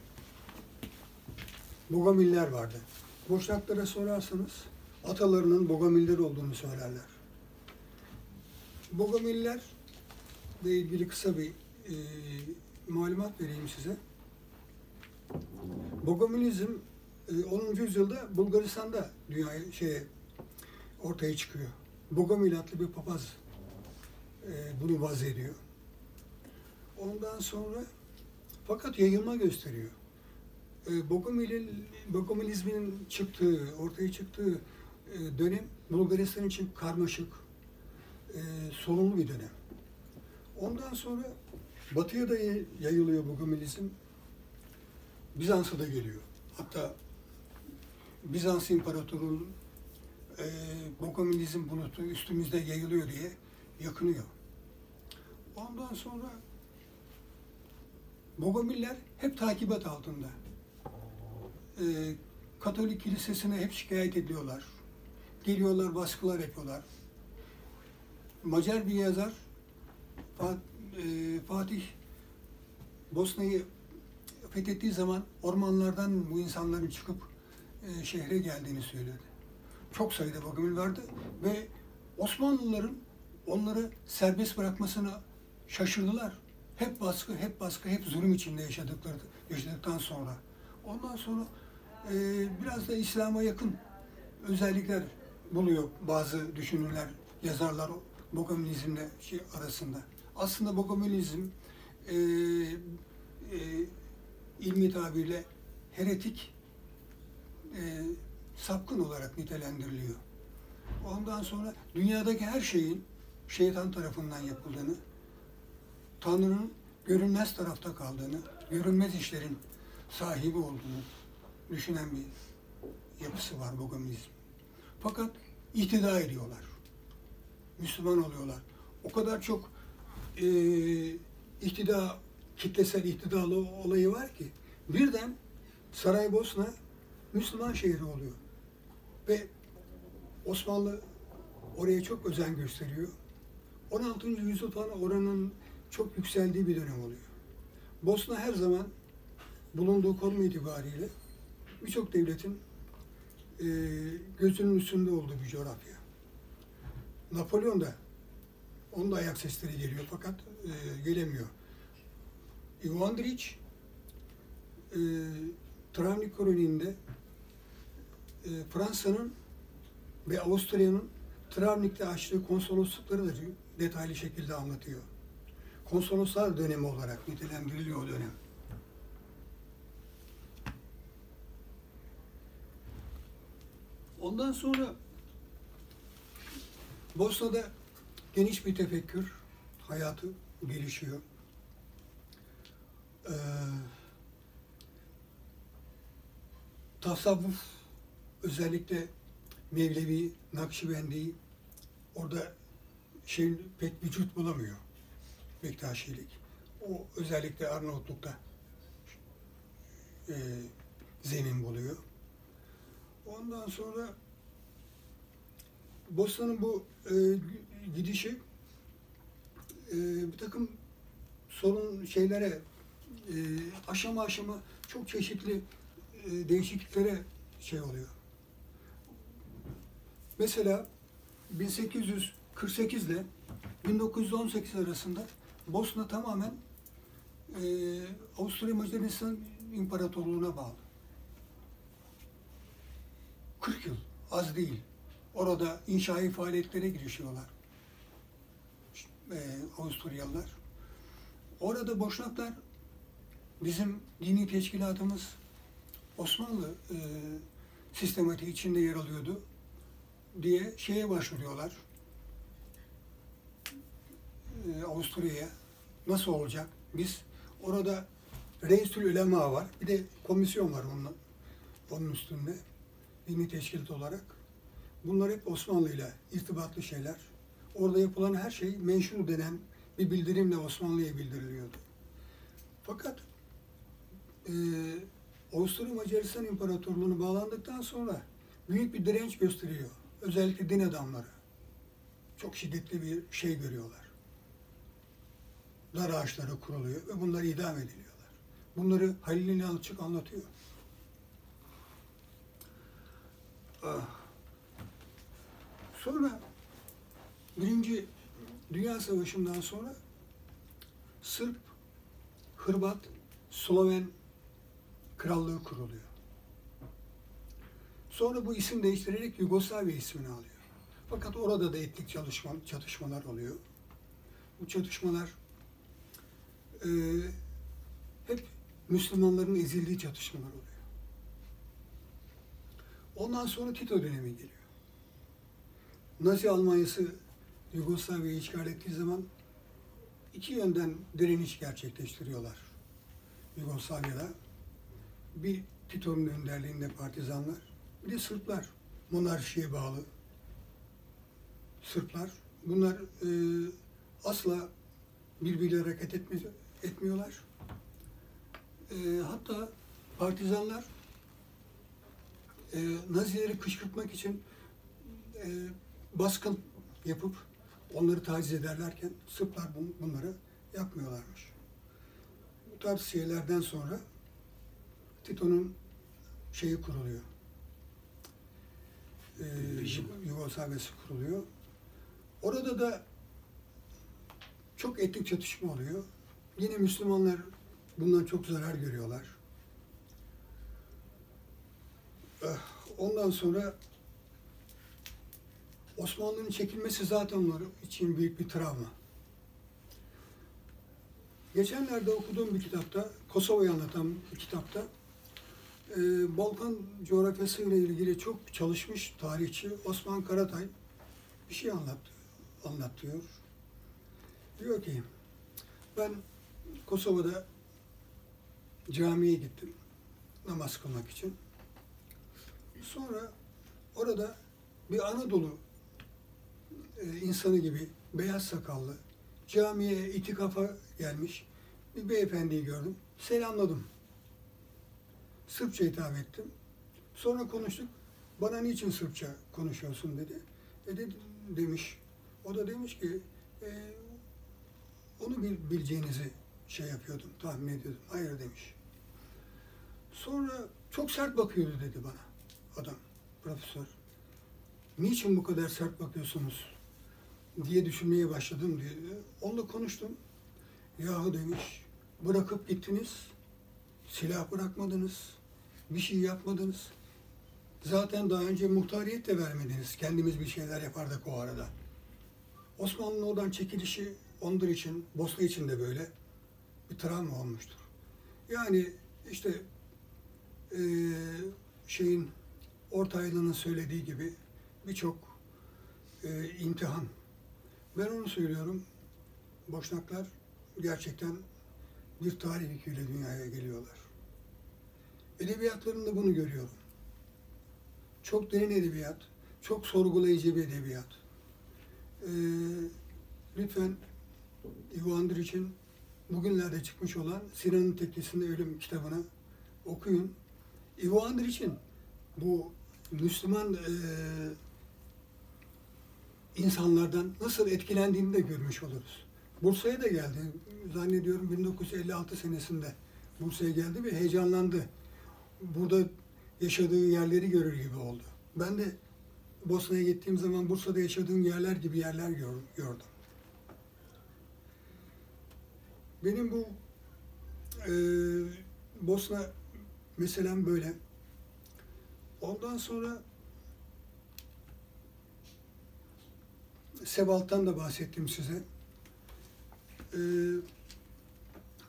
Bogomiller vardı. Boşnaklara sorarsanız atalarının Bogomiller olduğunu söylerler. Bogomiller ile ilgili kısa bir e, malumat vereyim size. Bogomilizm e, 10. yüzyılda Bulgaristan'da dünyaya şey ortaya çıkıyor. Bogomil adlı bir papaz e, bunu vaz ediyor. Ondan sonra fakat yayılma gösteriyor. E, Bogomil'in, Bogomilizmin çıktığı, ortaya çıktığı e, dönem Bulgaristan için karmaşık, e, sorunlu bir dönem. Ondan sonra batıya da yayılıyor Bogomilizm. Bizans'a da geliyor. Hatta Bizans İmparatoru e, Bokomilizm bulutu üstümüzde yayılıyor diye yakınıyor. Ondan sonra Bogomiller hep takibat altında. E, Katolik kilisesine hep şikayet ediyorlar. Geliyorlar, baskılar yapıyorlar. Macar bir yazar Fa- e, Fatih Bosna'yı fethettiği zaman ormanlardan bu insanların çıkıp e, şehre geldiğini söyledi. Çok sayıda Bogomil vardı ve Osmanlıların onları serbest bırakmasına şaşırdılar. Hep baskı, hep baskı, hep zulüm içinde yaşadıkları, yaşadıktan sonra. Ondan sonra e, biraz da İslam'a yakın özellikler buluyor bazı düşünürler, yazarlar Bogomilizmle şey arasında. Aslında Bogomilizm e, e, ilmi tabirle heretik e, sapkın olarak nitelendiriliyor. Ondan sonra dünyadaki her şeyin şeytan tarafından yapıldığını, Tanrı'nın görünmez tarafta kaldığını, görünmez işlerin sahibi olduğunu düşünen bir yapısı var Bogomilizm. Fakat ihtida ediyorlar. Müslüman oluyorlar. O kadar çok e, ihtida, kitlesel ihtidalı olayı var ki birden Saraybosna Müslüman şehri oluyor. Ve Osmanlı oraya çok özen gösteriyor. 16. yüzyıl falan oranın çok yükseldiği bir dönem oluyor. Bosna her zaman bulunduğu konum itibariyle birçok devletin e, gözünün üstünde olduğu bir coğrafya. Napolyon da onun da ayak sesleri geliyor fakat e, gelemiyor. Ivo Andrić e, Travnik koloniğinde e, Fransa'nın ve Avusturya'nın Travnik'te açtığı konsoloslukları da detaylı şekilde anlatıyor. Konsoloslar dönemi olarak nitelendiriliyor o dönem. Ondan sonra Bosna'da geniş bir tefekkür hayatı gelişiyor. Ee, tasavvuf özellikle Mevlevi, Nakşibendi orada şey pek vücut bulamıyor. Bektaşilik. O özellikle Arnavutluk'ta e, zemin buluyor. Ondan sonra Bosna'nın bu e, gidişi e, bir takım sorun şeylere e, aşama aşama çok çeşitli e, değişikliklere şey oluyor. Mesela 1848 ile 1918 arasında Bosna tamamen e, Avusturya Macaristan İmparatorluğu'na bağlı. 40 yıl, az değil. Orada inşai faaliyetlere girişiyorlar. E, Avusturyalılar. Orada Boşnaklar bizim dini teşkilatımız Osmanlı e, sistematiği içinde yer alıyordu diye şeye başvuruyorlar. E, Avusturya'ya. Nasıl olacak? Biz orada Reisül Ulema var. Bir de komisyon var onun, onun üstünde. Dini teşkilat olarak. Bunlar hep Osmanlı ile irtibatlı şeyler. Orada yapılan her şey menşur denen bir bildirimle Osmanlı'ya bildiriliyordu. Fakat e, Avusturya Macaristan İmparatorluğu'nu bağlandıktan sonra büyük bir direnç gösteriyor. Özellikle din adamları. Çok şiddetli bir şey görüyorlar. Dar ağaçları kuruluyor ve bunlar idam ediliyorlar. Bunları Halil İnalçık anlatıyor. Ah. Sonra Birinci Dünya Savaşı'ndan sonra Sırp, Hırvat, Sloven krallığı kuruluyor. Sonra bu isim değiştirerek Yugoslavya ismini alıyor. Fakat orada da etnik çalışma, çatışmalar oluyor. Bu çatışmalar e, hep Müslümanların ezildiği çatışmalar oluyor. Ondan sonra Tito dönemi geliyor. Nazi Almanyası Yugoslavya'yı işgal ettiği zaman iki yönden direniş gerçekleştiriyorlar Yugoslavya'da. Bir Tito'nun önderliğinde partizanlar, bir de Sırplar monarşiye bağlı Sırplar. Bunlar e, asla birbiriyle hareket etmi, etmiyorlar. E, hatta partizanlar e, Nazileri kışkırtmak için e, baskın yapıp onları taciz ederlerken Sırplar bun- bunları yapmıyorlarmış. Bu tarz şeylerden sonra Tito'nun şeyi kuruluyor. Rejim. Yugoslavya'sı kuruluyor. Orada da çok etnik çatışma oluyor. Yine Müslümanlar bundan çok zarar görüyorlar. Eh, Ondan sonra Osmanlı'nın çekilmesi zaten onlar için büyük bir travma. Geçenlerde okuduğum bir kitapta, Kosova'yı anlatan bir kitapta, e, Balkan coğrafyası ile ilgili çok çalışmış tarihçi Osman Karatay bir şey anlat, anlatıyor. Diyor ki, ben Kosova'da camiye gittim namaz kılmak için. Sonra orada bir Anadolu e, insanı gibi beyaz sakallı camiye itikafa gelmiş bir beyefendiyi gördüm. Selamladım. Sırpça hitap ettim. Sonra konuştuk. Bana niçin Sırpça konuşuyorsun dedi. E dedi, demiş. O da demiş ki e, onu bil, bileceğinizi şey yapıyordum, tahmin ediyordum. Hayır demiş. Sonra çok sert bakıyordu dedi bana adam, profesör. Niçin bu kadar sert bakıyorsunuz diye düşünmeye başladım diye. Onunla konuştum. Yahu demiş, bırakıp gittiniz, silah bırakmadınız, bir şey yapmadınız. Zaten daha önce muhtariyet de vermediniz. Kendimiz bir şeyler yapardık o arada. Osmanlı'nın oradan çekilişi onlar için, Bosna için de böyle bir travma olmuştur. Yani işte eee, şeyin Ortaylı'nın söylediği gibi birçok eee, imtihan. Ben onu söylüyorum. Boşnaklar gerçekten bir tarih yüküyle dünyaya geliyorlar. Edebiyatlarında bunu görüyorum. Çok derin edebiyat, çok sorgulayıcı bir edebiyat. Ee, lütfen İvo Andrić'in bugünlerde çıkmış olan Sinan'ın Tekkesi'nde Ölüm kitabını okuyun. İvo Andrić'in bu Müslüman e, insanlardan nasıl etkilendiğini de görmüş oluruz. Bursa'ya da geldi. Zannediyorum 1956 senesinde Bursa'ya geldi ve heyecanlandı. Burada yaşadığı yerleri görür gibi oldu. Ben de Bosna'ya gittiğim zaman Bursa'da yaşadığım yerler gibi yerler gör- gördüm. Benim bu e, Bosna meselem böyle. Ondan sonra Sebalt'tan da bahsettim size. Ee,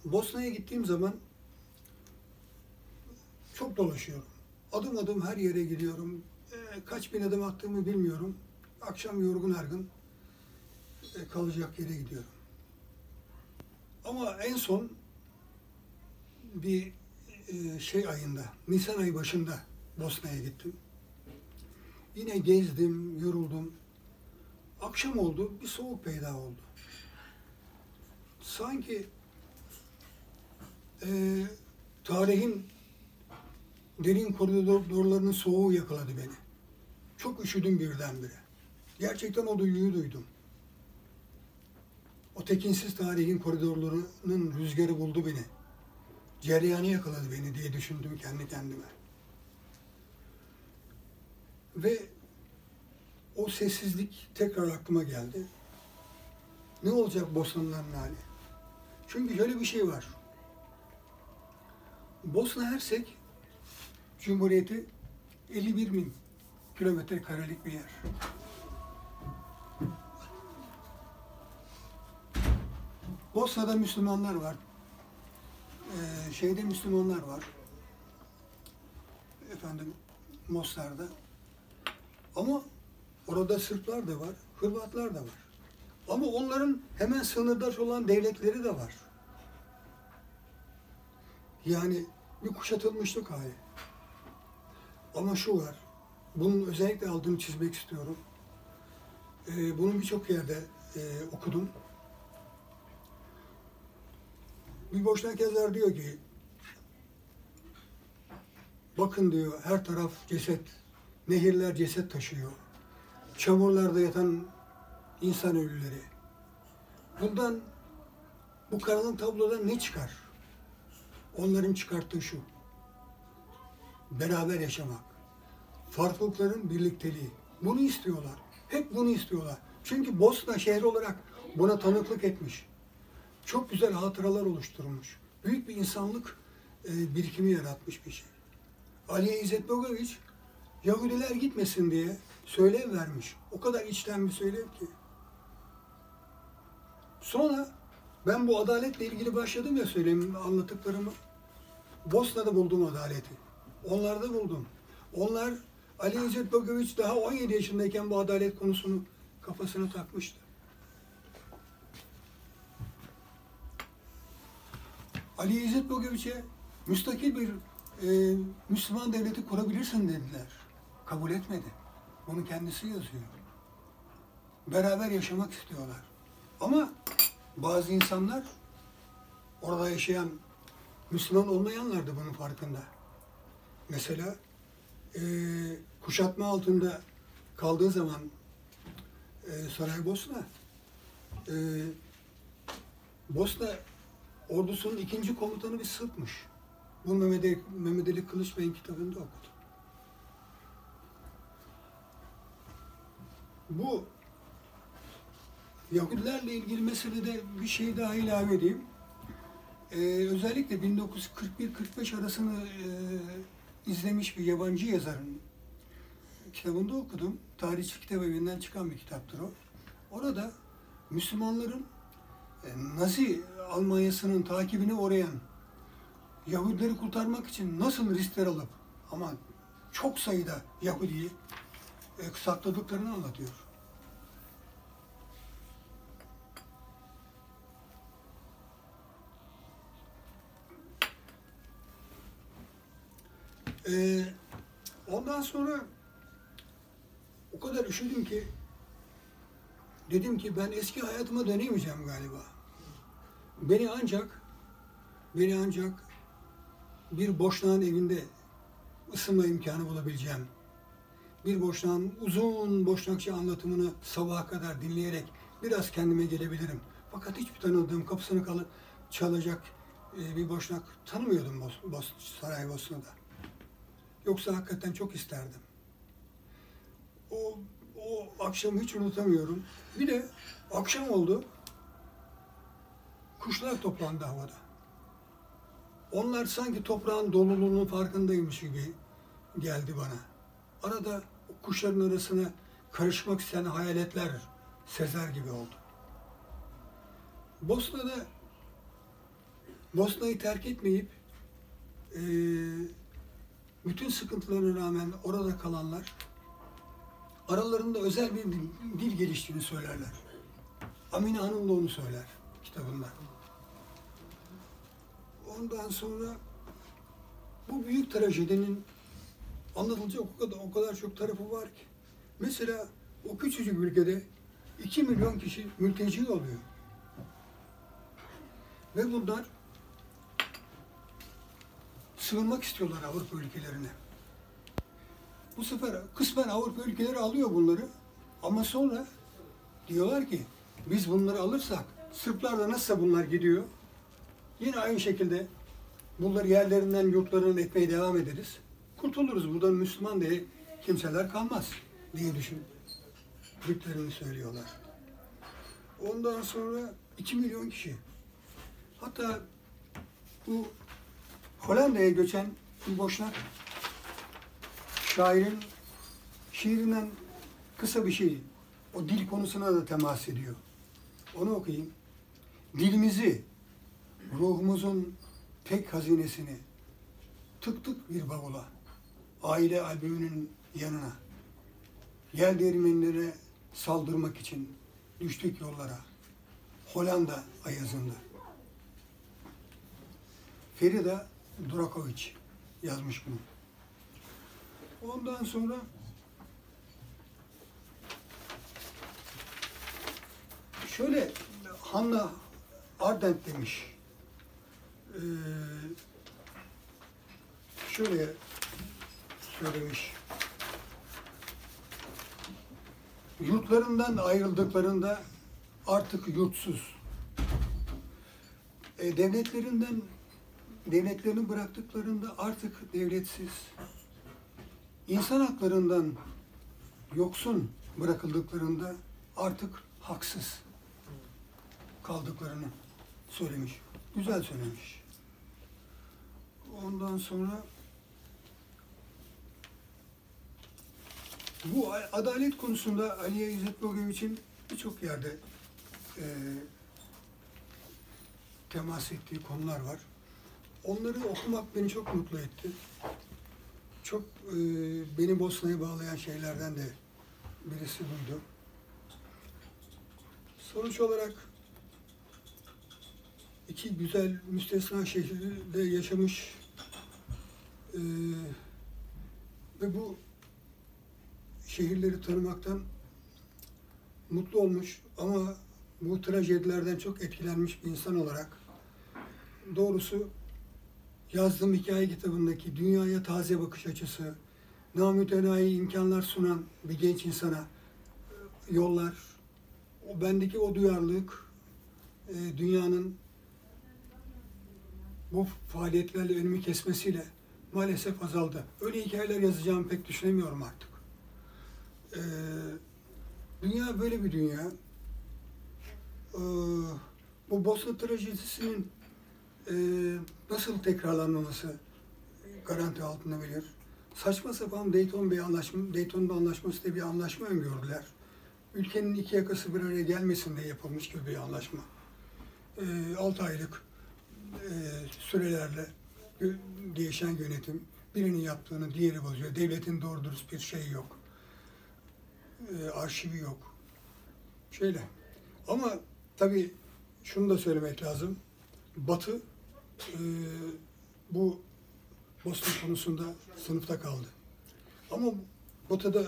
Bosna'ya gittiğim zaman çok dolaşıyorum. Adım adım her yere gidiyorum. Ee, kaç bin adım attığımı bilmiyorum. Akşam yorgun argın e, kalacak yere gidiyorum. Ama en son bir e, şey ayında, Nisan ayı başında Bosna'ya gittim. Yine gezdim, yoruldum. Akşam oldu, bir soğuk peyda oldu. Sanki e, tarihin derin koridorlarının soğuğu yakaladı beni. Çok üşüdüm birdenbire. Gerçekten o duyguyu duydum. O tekinsiz tarihin koridorlarının rüzgarı buldu beni. Cereyanı yakaladı beni diye düşündüm kendi kendime. Ve o sessizlik tekrar aklıma geldi. Ne olacak Bosnalıların hali? Çünkü şöyle bir şey var. Bosna Hersek Cumhuriyeti 51 bin kilometre karelik bir yer. Bosna'da Müslümanlar var. Ee, şeyde Müslümanlar var. Efendim Mostar'da. Ama orada Sırplar da var, Hırvatlar da var. Ama onların hemen sınırdaş olan devletleri de var. Yani bir kuşatılmışlık hali. Ama şu var, bunun özellikle aldığını çizmek istiyorum. Ee, bunu birçok yerde e, okudum. Bir boşnak yazar diyor ki, bakın diyor her taraf ceset, nehirler ceset taşıyor. Çamurlarda yatan insan ölüleri. Bundan, bu karanlık tablodan ne çıkar? Onların çıkarttığı şu. Beraber yaşamak. Farklılıkların birlikteliği. Bunu istiyorlar. Hep bunu istiyorlar. Çünkü Bosna şehri olarak buna tanıklık etmiş. Çok güzel hatıralar oluşturmuş. Büyük bir insanlık e, birikimi yaratmış bir şey. Ali İzzet Bogoviç Yahudiler gitmesin diye söylev vermiş. O kadar içten bir söylev ki. Sonra ben bu adaletle ilgili başladım ya söyleyeyim anlattıklarımı. Bosna'da buldum adaleti. Onlarda buldum. Onlar Ali İzzet Bogoviç daha 17 yaşındayken bu adalet konusunu kafasına takmıştı. Ali İzzet Bogoviç'e müstakil bir e, Müslüman devleti kurabilirsin dediler. Kabul etmedi. Bunu kendisi yazıyor. Beraber yaşamak istiyorlar. Ama bazı insanlar orada yaşayan Müslüman olmayanlar da bunun farkında. Mesela e, kuşatma altında kaldığı zaman e, Saraybosna e, Bosna ordusunun ikinci komutanı bir Sırpmış. Bu Mehmet, Ali- Mehmet Ali Kılıç Bey'in kitabında okudum. Bu Yahudilerle ilgili meselede bir şey daha ilave edeyim. Ee, özellikle 1941-45 arasını e, izlemiş bir yabancı yazarın kitabında okudum. Tarihçi kitap evinden çıkan bir kitaptır o. Orada Müslümanların e, Nazi Almanyası'nın takibine uğrayan Yahudileri kurtarmak için nasıl riskler alıp ama çok sayıda Yahudi'yi e, sakladıklarını anlatıyor. Ee, ondan sonra o kadar üşüdüm ki dedim ki ben eski hayatıma dönemeyeceğim galiba. Beni ancak beni ancak bir boşnağın evinde ısınma imkanı bulabileceğim. Bir boşnağın uzun boşnakça anlatımını sabaha kadar dinleyerek biraz kendime gelebilirim. Fakat hiçbir tanıdığım kapısını kalı çalacak e, bir boşnak tanımıyordum Bos, Bos, Saraybosna'da. Yoksa hakikaten çok isterdim. O, o akşamı hiç unutamıyorum. Bir de akşam oldu. Kuşlar toplandı havada. Onlar sanki toprağın doluluğunun farkındaymış gibi geldi bana. Arada kuşların arasına karışmak isteyen hayaletler sezer gibi oldu. Bosna'da Bosna'yı terk etmeyip eee, bütün sıkıntılarına rağmen orada kalanlar aralarında özel bir dil, geliştiğini söylerler. Amine Hanım da onu söyler kitabında. Ondan sonra bu büyük trajedinin anlatılacak o kadar, o kadar çok tarafı var ki. Mesela o küçücük ülkede 2 milyon kişi mülteci oluyor. Ve bunlar sığınmak istiyorlar Avrupa ülkelerine. Bu sefer kısmen Avrupa ülkeleri alıyor bunları ama sonra diyorlar ki biz bunları alırsak Sırplar da nasılsa bunlar gidiyor. Yine aynı şekilde bunları yerlerinden yurtlarından etmeye devam ederiz. Kurtuluruz. Buradan Müslüman diye kimseler kalmaz diye düşündüklerini söylüyorlar. Ondan sonra 2 milyon kişi. Hatta bu Hollanda'ya göçen boşnak şairin şiirinden kısa bir şey. O dil konusuna da temas ediyor. Onu okuyayım. Dilimizi, ruhumuzun tek hazinesini tıktık bir bavula. Aile albümünün yanına. Yel değirmenlere saldırmak için düştük yollara. Hollanda ayazında. Ferida Durakovic yazmış bunu. Ondan sonra Şöyle Hannah Arendt demiş. Ee, şöyle söylemiş. Yurtlarından ayrıldıklarında artık yurtsuz. E, devletlerinden devletlerini bıraktıklarında artık devletsiz. İnsan haklarından yoksun bırakıldıklarında artık haksız kaldıklarını söylemiş. Güzel söylemiş. Ondan sonra bu adalet konusunda Aliye İzzet Bogoviç'in birçok yerde e, temas ettiği konular var. Onları okumak beni çok mutlu etti. Çok e, beni Bosna'ya bağlayan şeylerden de birisi buydu. Sonuç olarak iki güzel müstesna şehirde yaşamış e, ve bu şehirleri tanımaktan mutlu olmuş ama bu trajedilerden çok etkilenmiş bir insan olarak doğrusu yazdığım hikaye kitabındaki dünyaya taze bakış açısı, namütenayi imkanlar sunan bir genç insana e, yollar, o bendeki o duyarlılık e, dünyanın bu faaliyetlerle önümü kesmesiyle maalesef azaldı. Öyle hikayeler yazacağımı pek düşünemiyorum artık. E, dünya böyle bir dünya. Bu Bosna trajedisinin e, nasıl tekrarlanmaması garanti altında bilir. Saçma sapan Dayton bir anlaşma, Dayton anlaşması diye bir anlaşma öngördüler. Ülkenin iki yakası bir araya gelmesin diye yapılmış gibi bir anlaşma. E, 6 aylık sürelerle değişen yönetim birinin yaptığını diğeri bozuyor. Devletin doğru dürüst bir şey yok. E, arşivi yok. Şeyle. Ama tabii şunu da söylemek lazım. Batı e, bu Bosna konusunda sınıfta kaldı. Ama Batı'da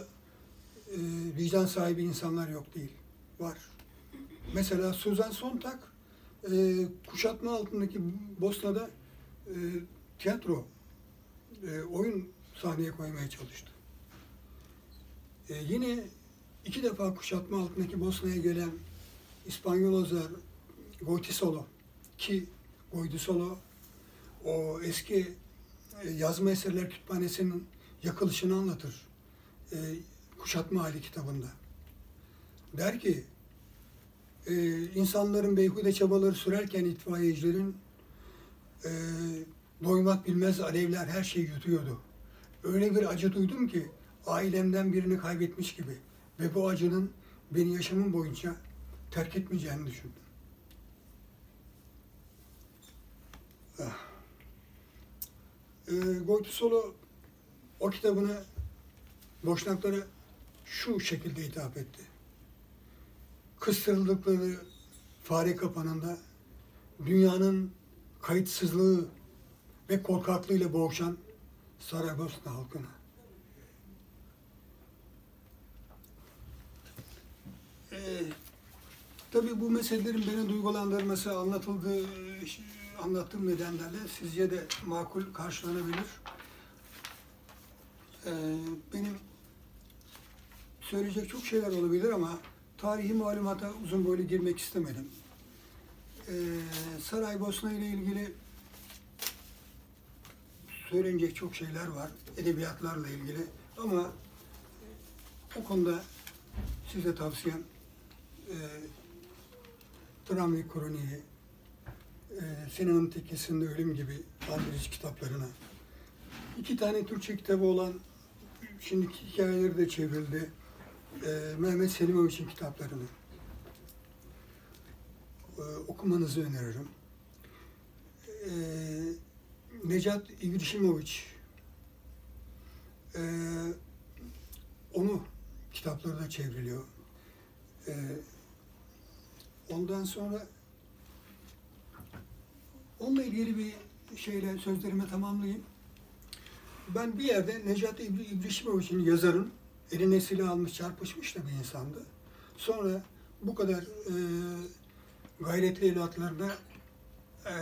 e, vicdan sahibi insanlar yok değil. Var. Mesela Suzan Sontag e, kuşatma altındaki Bosna'da e, tiyatro, e, oyun sahneye koymaya çalıştı. E, yine iki defa kuşatma altındaki Bosna'ya gelen İspanyol yazar Goitisolo ki Goitisolo o eski e, yazma eserler kütüphanesinin yakılışını anlatır. E, kuşatma hali kitabında. Der ki e, insanların beyhude çabaları sürerken itfaiyecilerin e, doymak bilmez alevler her şeyi yutuyordu. Öyle bir acı duydum ki ailemden birini kaybetmiş gibi ve bu acının beni yaşamım boyunca terk etmeyeceğini düşündüm. E, Goitisolo o kitabını Boşnaklara şu şekilde hitap etti. Kıstırıldıkları fare kapanında dünyanın kayıtsızlığı ve korkaklığıyla boğuşan Saraybosna halkına. Ee, tabii bu meselelerin beni duygulandırması, anlatıldığı, anlattığım nedenlerle sizce de makul karşılanabilir. Ee, benim söyleyecek çok şeyler olabilir ama tarihi malumata uzun boylu girmek istemedim. Ee, Saraybosna ile ilgili söylenecek çok şeyler var, edebiyatlarla ilgili ama o konuda size tavsiyem e, Travmi Kroniği, e, Sinan'ın Tekisi'nde Ölüm gibi Andrić kitaplarına, iki tane Türkçe kitabı olan, şimdiki hikayeleri de çevrildi, e, Mehmet Selimoviç'in kitaplarını e, okumanızı öneririm. Necat İbrişimoviç, e, onu kitapları da çevriliyor. Ondan sonra onunla ilgili bir şeyle sözlerimi tamamlayayım. Ben bir yerde Necat İbri- İbrişimoviç'in yazarın eline silah almış çarpışmış da bir insandı. Sonra bu kadar e, gayretli evlatlarına e,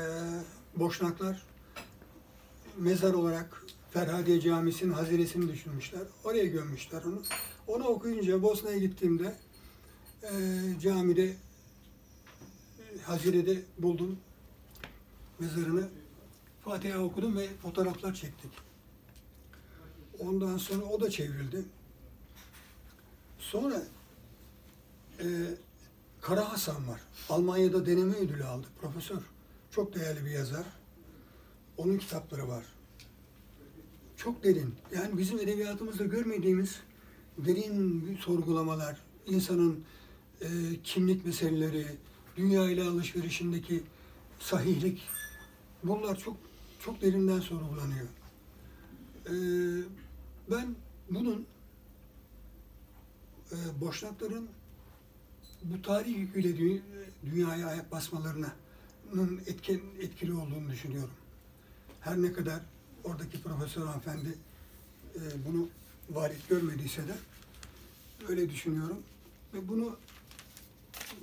boşnaklar mezar olarak Ferhadiye Camisi'nin haziresini düşünmüşler. Oraya gömmüşler onu. Onu okuyunca Bosna'ya gittiğimde e, camide e, hazirede buldum mezarını. Fatiha okudum ve fotoğraflar çektik. Ondan sonra o da çevrildi. Sonra e, Kara Hasan var. Almanya'da deneme ödülü aldı. Profesör. Çok değerli bir yazar. Onun kitapları var. Çok derin. Yani bizim edebiyatımızda görmediğimiz derin sorgulamalar, insanın e, kimlik meseleleri, dünya ile alışverişindeki sahihlik, bunlar çok çok derinden sorgulanıyor. E, ben bunun e, Boşnakların bu tarih yüküyle dü- dünyaya ayak basmalarının etken, etkili olduğunu düşünüyorum. Her ne kadar oradaki profesör hanımefendi e, bunu varit görmediyse de öyle düşünüyorum. Ve bunu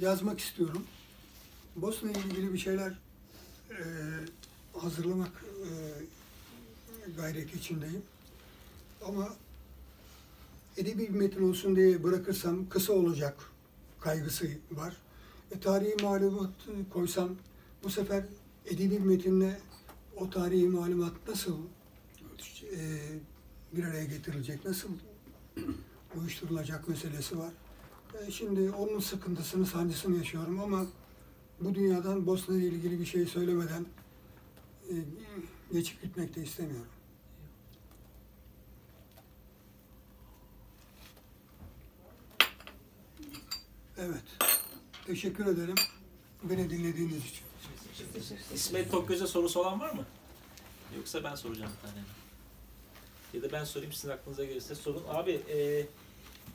yazmak istiyorum. Bosna ile ilgili bir şeyler e, hazırlamak e, gayreti içindeyim. Ama edebi bir metin olsun diye bırakırsam kısa olacak kaygısı var. E, tarihi malumatı koysam bu sefer edebi metinle o tarihi malumat nasıl e, bir araya getirilecek, nasıl uyuşturulacak meselesi var. E, şimdi onun sıkıntısını, sancısını yaşıyorum ama bu dünyadan Bosna ile ilgili bir şey söylemeden geçip gitmek de istemiyorum. Evet. Teşekkür ederim beni dinlediğiniz için. İsmet Tokgöz'e sorusu olan var mı? Yoksa ben soracağım bir tane. Ya da ben sorayım sizin aklınıza gelirse sorun. Abi e,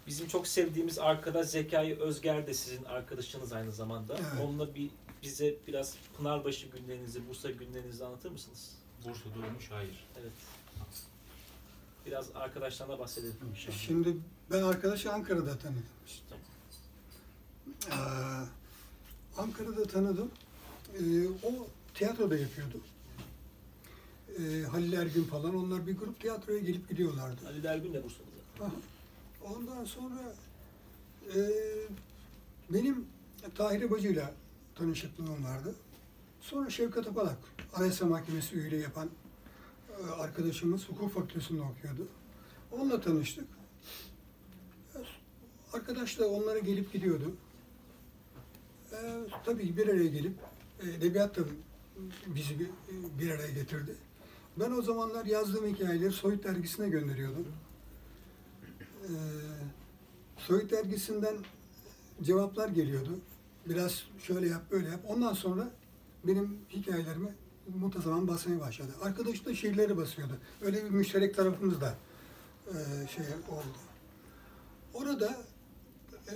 bizim çok sevdiğimiz arkadaş Zekai Özger de sizin arkadaşınız aynı zamanda. Evet. Onunla bir bize biraz Pınarbaşı günlerinizi, Bursa günlerinizi anlatır mısınız? Bursa'da olmuş hayır. Evet. Biraz arkadaşlarına bahsedelim. Şimdi ben arkadaşı Ankara'da tanıdım. Tamam. Ee, Ankara'da tanıdım. Ee, o tiyatroda yapıyordu. Ee, Halil Ergün falan onlar bir grup tiyatroya gelip gidiyorlardı. Ali Dergün de Bursa'da zaten. Aha. Ondan sonra e, benim Tahir Bacı'yla tanışıklığım vardı. Sonra Şevkat Apalak, Anayasa Mahkemesi üyeliği yapan e, arkadaşımız hukuk fakültesinde okuyordu. Onunla tanıştık. E, Arkadaş da onlara gelip gidiyordu. E, tabii bir araya gelip e, edebiyat da bizi bir, araya getirdi. Ben o zamanlar yazdığım hikayeleri Soyut dergisine gönderiyordum. Ee, Soyut dergisinden cevaplar geliyordu. Biraz şöyle yap, böyle yap. Ondan sonra benim hikayelerimi muntazaman basmaya başladı. Arkadaş da şiirleri basıyordu. Öyle bir müşterek tarafımız da e, şey oldu. Orada e,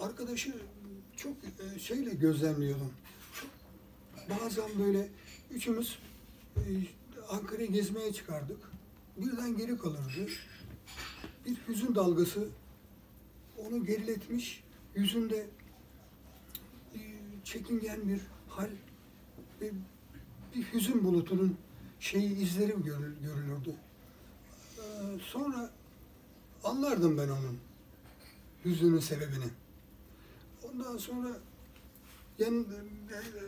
arkadaşı çok e, şeyle gözlemliyordum. Bazen böyle üçümüz e, Ankara'yı gezmeye çıkardık. Birden geri kalırdı bir hüzün dalgası onu geriletmiş. Yüzünde çekingen bir hal ve bir hüzün bulutunun şeyi izleri görül- görülürdü. Ee, sonra anlardım ben onun hüznünün sebebini. Ondan sonra yan,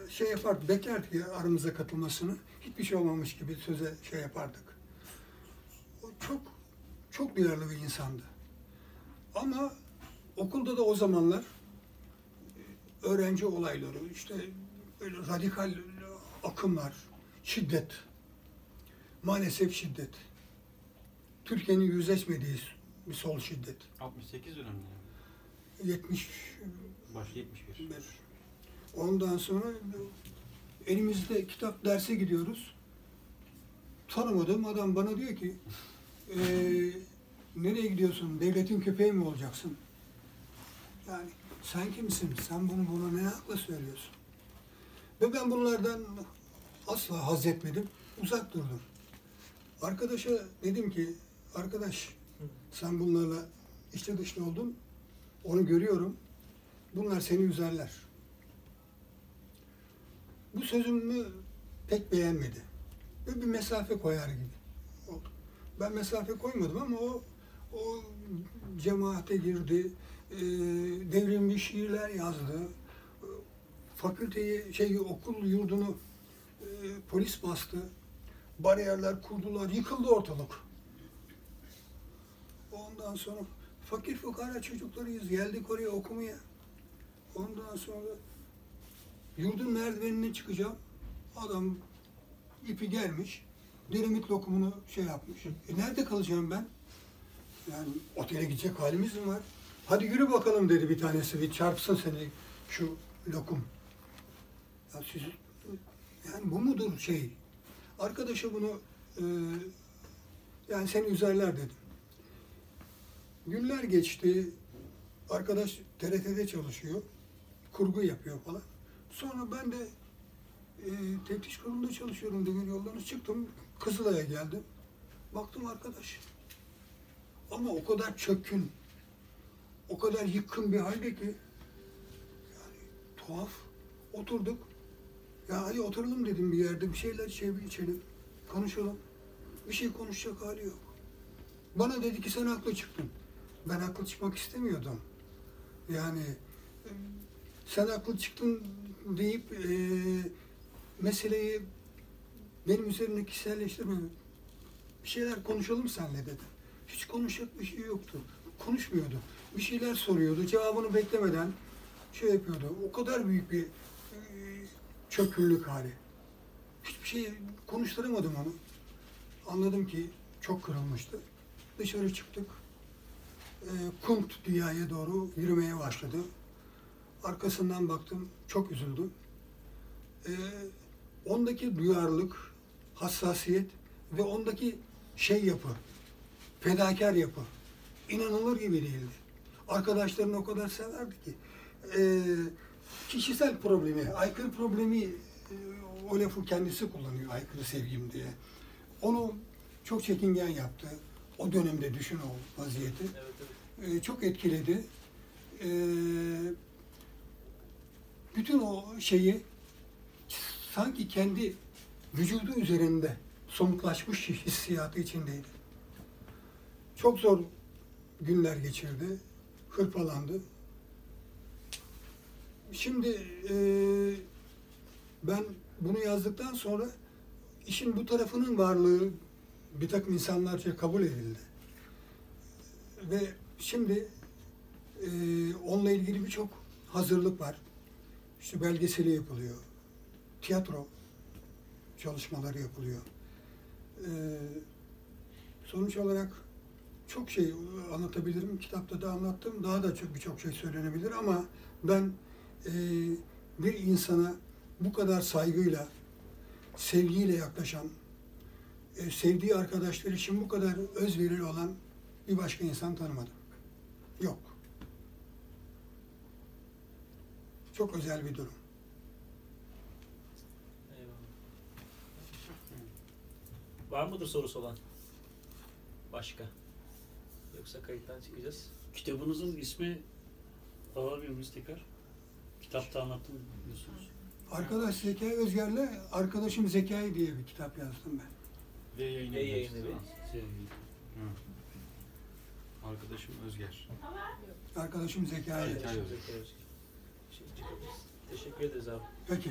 e, şey yapardı, beklerdik ya aramıza katılmasını. Hiçbir şey olmamış gibi söze şey yapardık. O çok çok duyarlı bir insandı. Ama okulda da o zamanlar öğrenci olayları, işte böyle radikal akımlar, şiddet, maalesef şiddet. Türkiye'nin yüzleşmediği bir sol şiddet. 68 dönemde. 70 Baş 71. bir. Ondan sonra elimizde kitap derse gidiyoruz. Tanımadığım adam bana diyor ki "Ee, nereye gidiyorsun? Devletin köpeği mi olacaksın? Yani sen kimsin? Sen bunu buna ne hakla söylüyorsun? Ve ben bunlardan asla haz etmedim. Uzak durdum. Arkadaşa dedim ki arkadaş sen bunlarla içli dışlı oldun. Onu görüyorum. Bunlar seni üzerler. Bu sözümü pek beğenmedi. Ve bir mesafe koyar gibi. Ben mesafe koymadım ama o o cemaate girdi, devrimli şiirler yazdı, fakülteyi, şey okul yurdunu e, polis bastı, bariyerler kurdular, yıkıldı ortalık. Ondan sonra fakir fukara çocuklarıyız, geldik oraya okumaya. Ondan sonra yurdun merdivenine çıkacağım, adam ipi gelmiş, dinamit lokumunu şey yapmış. E nerede kalacağım ben? Yani otele gidecek halimiz mi var? Hadi yürü bakalım dedi bir tanesi, bir çarpsın seni şu lokum. Ya siz, yani bu mudur şey? Arkadaşa bunu, e, yani seni üzerler dedim. Günler geçti, arkadaş TRT'de çalışıyor, kurgu yapıyor falan. Sonra ben de e, teftiş kurulunda çalışıyorum demir yollarına çıktım, Kızılay'a geldim. Baktım arkadaş, ama o kadar çökün, o kadar yıkın bir halde ki yani tuhaf. Oturduk. Ya hadi oturalım dedim bir yerde bir şeyler içelim, içelim, konuşalım. Bir şey konuşacak hali yok. Bana dedi ki sen haklı çıktın. Ben haklı çıkmak istemiyordum. Yani sen haklı çıktın deyip e, meseleyi benim üzerine kişiselleştirme. Bir şeyler konuşalım seninle dedi. Hiç konuşacak bir şey yoktu. Konuşmuyordu. Bir şeyler soruyordu. Cevabını beklemeden şey yapıyordu. O kadar büyük bir e, çöküllük hali. Hiçbir şey konuşturamadım onu. Anladım ki çok kırılmıştı. Dışarı çıktık. E, Kunt dünyaya doğru yürümeye başladı. Arkasından baktım. Çok üzüldüm. E, ondaki duyarlılık, hassasiyet ve ondaki şey yapı, fedakar yapı. inanılır gibi değildi. Arkadaşlarını o kadar severdi ki. Ee, kişisel problemi, aykırı problemi e, o lafı kendisi kullanıyor aykırı sevgim diye. Onu çok çekingen yaptı. O dönemde düşün o vaziyeti. Evet, evet. Ee, çok etkiledi. Ee, bütün o şeyi sanki kendi vücudu üzerinde somutlaşmış hissiyatı içindeydi. Çok zor günler geçirdi, hırpalandı. Şimdi eee, ben bunu yazdıktan sonra işin bu tarafının varlığı bir takım insanlarca kabul edildi. Ve şimdi eee, onunla ilgili birçok hazırlık var. İşte belgeseli yapılıyor, tiyatro çalışmaları yapılıyor. Eee, sonuç olarak çok şey anlatabilirim. Kitapta da anlattım. Daha da çok birçok şey söylenebilir ama ben eee, bir insana bu kadar saygıyla, sevgiyle yaklaşan, e, sevdiği arkadaşlar için bu kadar özverili olan bir başka insan tanımadım. Yok. Çok özel bir durum. Eyvallah. Var mıdır sorusu olan? Başka? Yoksa kayıttan çıkacağız. Kitabınızın ismi alabilir miyiz tekrar? Kitapta anlattım biliyorsunuz. Arkadaş Zekai Özger'le Arkadaşım Zekai diye bir kitap yazdım ben. Ve yayın Ve yayın evi. Şey, Arkadaşım Özger. Arkadaşım Zekai. Zekai. Şey, çıkabiliriz. Teşekkür ederiz abi. Peki.